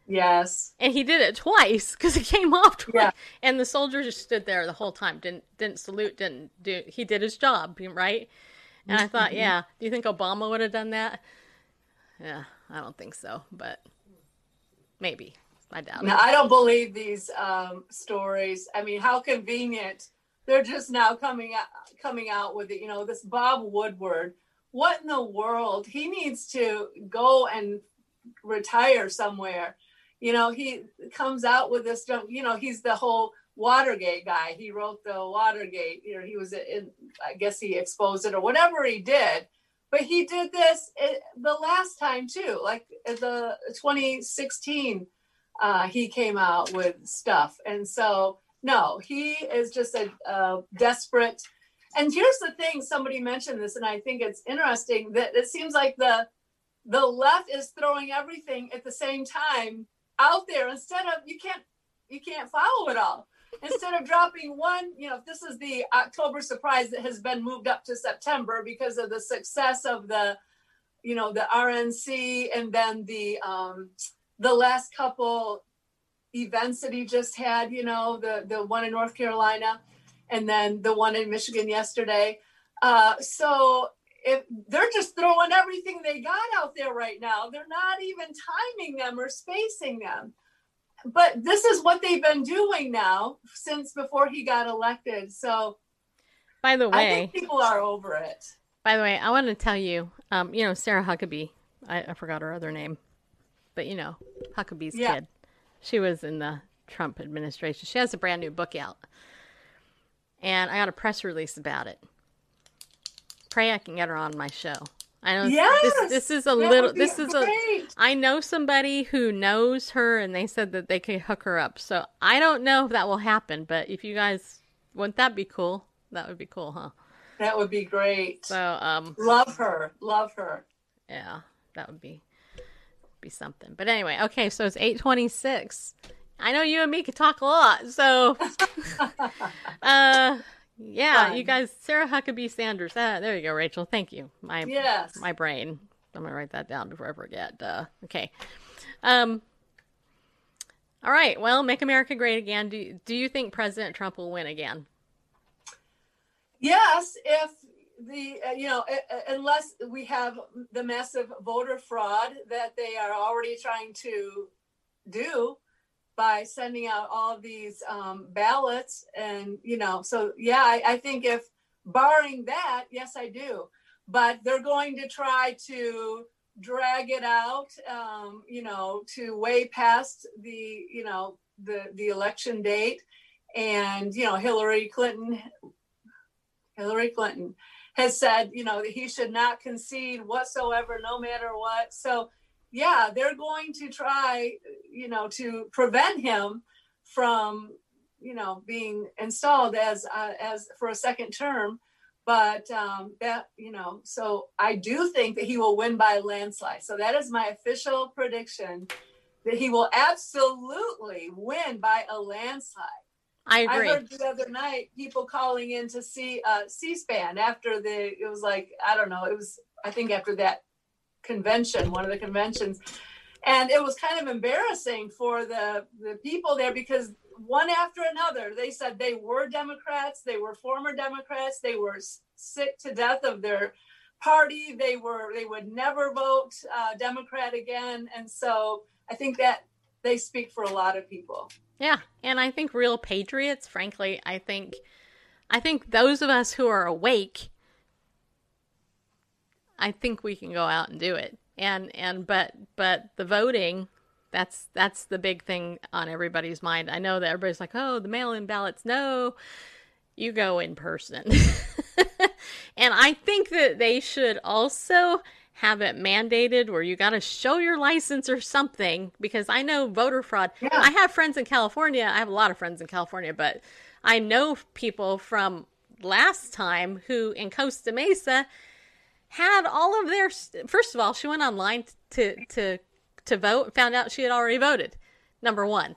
Yes. And he did it twice because it came off twice. Yeah. And the soldier just stood there the whole time, didn't didn't salute, didn't do. He did his job, right? And I thought, mm-hmm. yeah, do you think Obama would have done that? Yeah, I don't think so, but maybe. I doubt No, it. I don't believe these um, stories. I mean, how convenient they're just now coming out coming out with it. You know, this Bob Woodward. What in the world? He needs to go and retire somewhere. You know, he comes out with this. You know, he's the whole Watergate guy. He wrote the Watergate. You know, he was in. I guess he exposed it or whatever he did. But he did this eh, the last time too, like the 2016. Uh, he came out with stuff, and so no, he is just a, a desperate. And here's the thing: somebody mentioned this, and I think it's interesting that it seems like the the left is throwing everything at the same time out there instead of you can't you can't follow it all instead of dropping one you know if this is the october surprise that has been moved up to september because of the success of the you know the rnc and then the um the last couple events that he just had, you know, the the one in North Carolina and then the one in Michigan yesterday. Uh, so if they're just throwing everything they got out there right now, they're not even timing them or spacing them. But this is what they've been doing now since before he got elected. So by the way, people are over it. By the way, I want to tell you, um, you know, Sarah Huckabee, I, I forgot her other name, but you know, Huckabee's yeah. kid. She was in the Trump administration. She has a brand new book out. And I got a press release about it. Pray I can get her on my show. I know yes, this, this is a little this is great. a I know somebody who knows her and they said that they could hook her up. So I don't know if that will happen, but if you guys wouldn't that be cool? That would be cool, huh? That would be great. So um love her. Love her. Yeah, that would be be something. But anyway, okay, so it's 826. I know you and me could talk a lot, so [LAUGHS] uh yeah, Fun. you guys Sarah Huckabee Sanders. Ah, there you go, Rachel. Thank you. My yes. my brain. I'm gonna write that down before I forget. Uh, okay. Um all right. Well, make America great again. Do do you think President Trump will win again? Yes, if the uh, you know unless we have the massive voter fraud that they are already trying to do by sending out all these um, ballots and you know so yeah I, I think if barring that yes i do. But they're going to try to drag it out um, you know to way past the you know the the election date. And you know hillary clinton hillary clinton has said, you know, that he should not concede whatsoever, no matter what. So, yeah, they're going to try, you know, to prevent him from, you know, being installed as uh, as for a second term. But um, that, you know, so I do think that he will win by a landslide. So that is my official prediction that he will absolutely win by a landslide. I agree. I heard the other night people calling in to see uh, C-SPAN after the. It was like I don't know. It was I think after that convention, one of the conventions, and it was kind of embarrassing for the the people there because one after another they said they were Democrats, they were former Democrats, they were sick to death of their party, they were they would never vote uh, Democrat again, and so I think that they speak for a lot of people. Yeah, and I think real patriots, frankly, I think I think those of us who are awake I think we can go out and do it. And and but but the voting that's that's the big thing on everybody's mind. I know that everybody's like, "Oh, the mail-in ballots." No. You go in person. [LAUGHS] and I think that they should also have it mandated where you got to show your license or something because I know voter fraud. Yeah. I have friends in California. I have a lot of friends in California, but I know people from last time who in Costa Mesa had all of their first of all, she went online to to to vote, found out she had already voted. Number 1.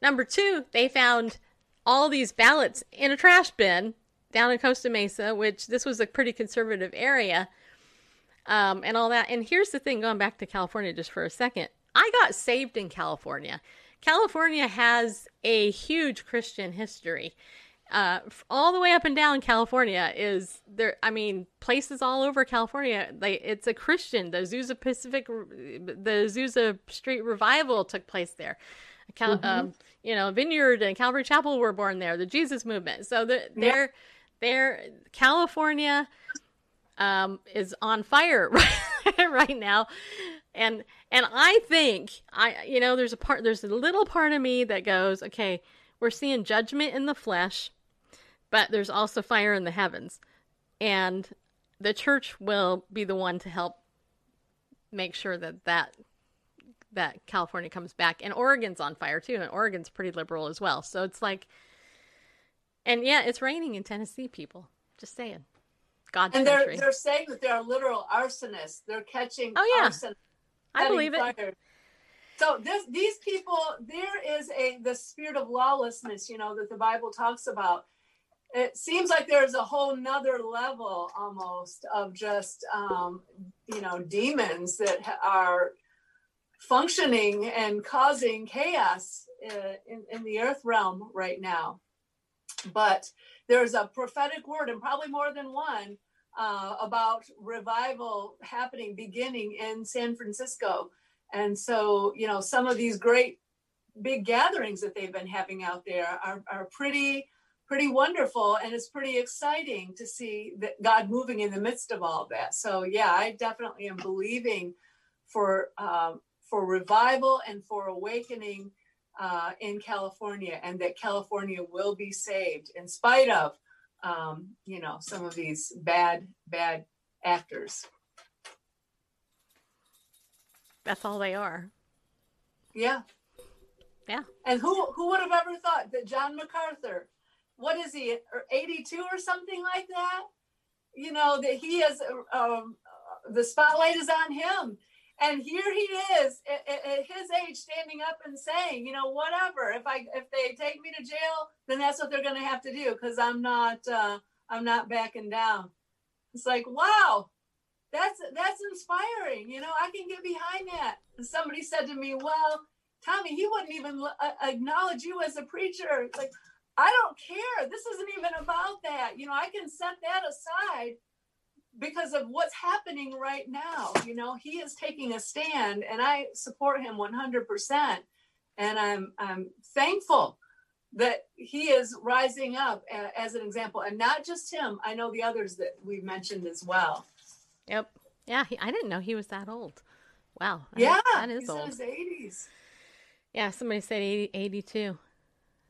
Number 2, they found all these ballots in a trash bin down in Costa Mesa, which this was a pretty conservative area um, and all that. And here's the thing going back to California just for a second I got saved in California. California has a huge Christian history. Uh, all the way up and down California is there. I mean, places all over California, like it's a Christian. The Azusa Pacific, the Azusa Street revival took place there. Cal- um, you know, Vineyard and Calvary Chapel were born there. The Jesus movement. So the, they're they're California um, is on fire right, [LAUGHS] right now, and and I think I you know there's a part there's a little part of me that goes okay we're seeing judgment in the flesh, but there's also fire in the heavens, and the church will be the one to help make sure that that that California comes back and Oregon's on fire too and Oregon's pretty liberal as well. So it's like and yeah, it's raining in Tennessee people. Just saying. God's And they're country. they're saying that they're literal arsonists. They're catching Oh, yeah. arson. I believe it. fire. So this these people, there is a the spirit of lawlessness, you know, that the Bible talks about. It seems like there's a whole nother level almost of just um, you know demons that are functioning and causing chaos uh, in, in the earth realm right now. But there's a prophetic word, and probably more than one, uh, about revival happening beginning in San Francisco. And so, you know, some of these great big gatherings that they've been having out there are, are pretty pretty wonderful and it's pretty exciting to see that God moving in the midst of all of that. So yeah, I definitely am believing for um, for revival and for awakening uh, in California, and that California will be saved in spite of um, you know some of these bad bad actors. That's all they are. Yeah. Yeah. And who who would have ever thought that John MacArthur, what is he, or 82 or something like that? You know that he is. Um, the spotlight is on him, and here he is at, at- his age, standing up and saying, you know, whatever. If I if they take me to jail, then that's what they're going to have to do because I'm not uh, I'm not backing down. It's like wow, that's that's inspiring. You know, I can get behind that. And somebody said to me, well. Tommie, he wouldn't even uh, acknowledge you as a preacher. It's like, I don't care. This isn't even about that. You know, I can set that aside because of what's happening right now. You know, he is taking a stand and I support him 100%. And I'm, I'm thankful that he is rising up as an example and not just him. I know the others that we mentioned as well. Yep. Yeah, he, I didn't know he was that old. Wow. Yeah, that is he's old. in his 80s. Yeah, somebody said 80, 82.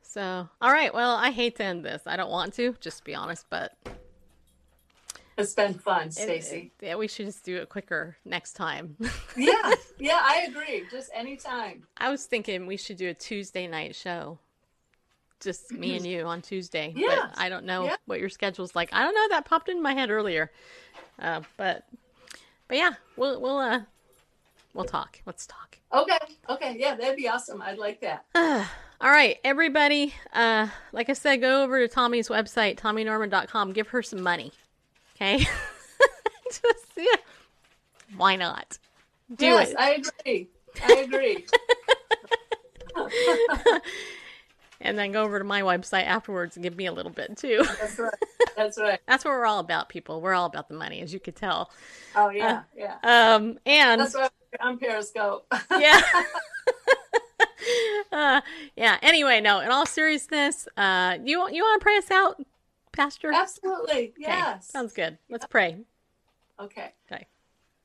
So, all right. Well, I hate to end this. I don't want to, just to be honest, but [LAUGHS] It's been fun, Stacey. yeah, we should just do it quicker next time. [LAUGHS] yeah, yeah, I agree. Just anytime. I was thinking we should do a Tuesday night show. Just me and you on Tuesday. Yeah, But I don't know yeah. what your schedule's like. I don't know. That popped in my head earlier. Uh, but but yeah, we'll we'll uh we'll talk. Let's talk. Okay, okay, yeah, that'd be awesome. I'd like that. [SIGHS] All right, everybody. Uh, like I said, go over to Tommie's website, TommieNorman.com. Give her some money. Okay? [LAUGHS] Just, yeah. Why not? Do yes, it. I agree. I [LAUGHS] agree. [LAUGHS] and then go over to my website afterwards and give me a little bit too. That's right. That's right. That's what we're all about, people. We're all about the money, as you could tell. Oh yeah, yeah. Um, and That's why I'm Periscope. yeah. uh, yeah. Anyway, no. In all seriousness, uh, you you want to pray us out, Pastor? Absolutely. Okay, Yes. Sounds good. Let's pray. Okay. Okay.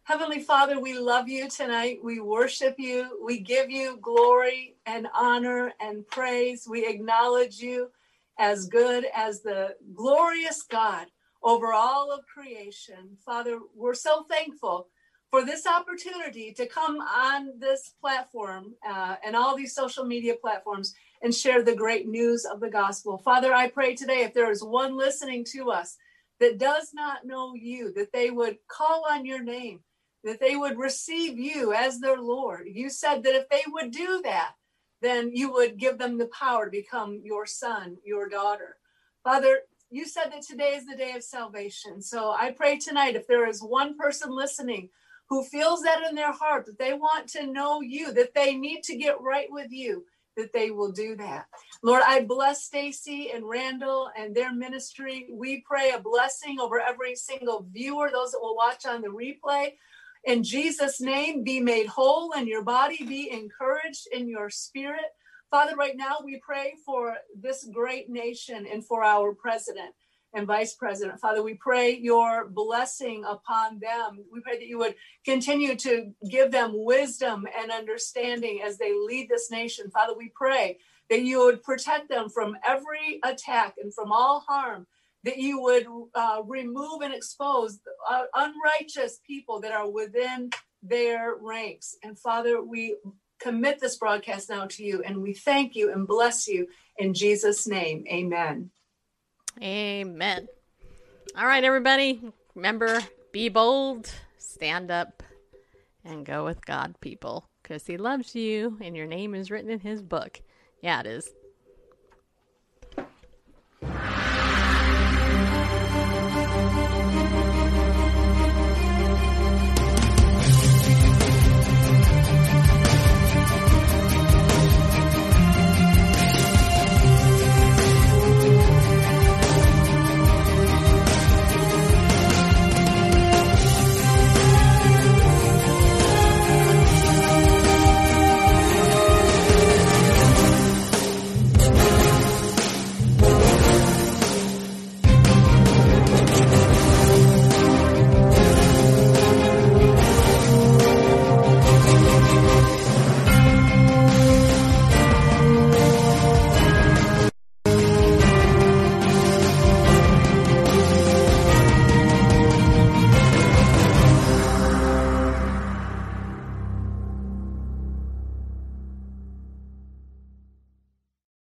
Heavenly Father, we love you tonight. We worship you. We give you glory and honor and praise. We acknowledge you as good as the glorious God over all of creation. Father, we're so thankful for this opportunity to come on this platform uh, and all these social media platforms and share the great news of the gospel. Father, I pray today if there is one listening to us that does not know you, that they would call on your name, that they would receive you as their Lord. You said that if they would do that, then you would give them the power to become your son, your daughter. Father, you said that today is the day of salvation. So I pray tonight if there is one person listening who feels that in their heart that they want to know you, that they need to get right with you, that they will do that. Lord, I bless Stacey and Randall and their ministry. We pray a blessing over every single viewer, those that will watch on the replay. In Jesus' name, be made whole and your body be encouraged in your spirit. Father, right now we pray for this great nation and for our president and vice president. Father, we pray your blessing upon them. We pray that you would continue to give them wisdom and understanding as they lead this nation. Father, we pray that you would protect them from every attack and from all harm, that you would uh, remove and expose uh, unrighteous people that are within their ranks. And Father, we commit this broadcast now to you and we thank you and bless you in Jesus' name. Amen. Amen. All right, everybody. Remember, be bold, stand up, and go with God, people, because He loves you and your name is written in His book. Yeah, it is.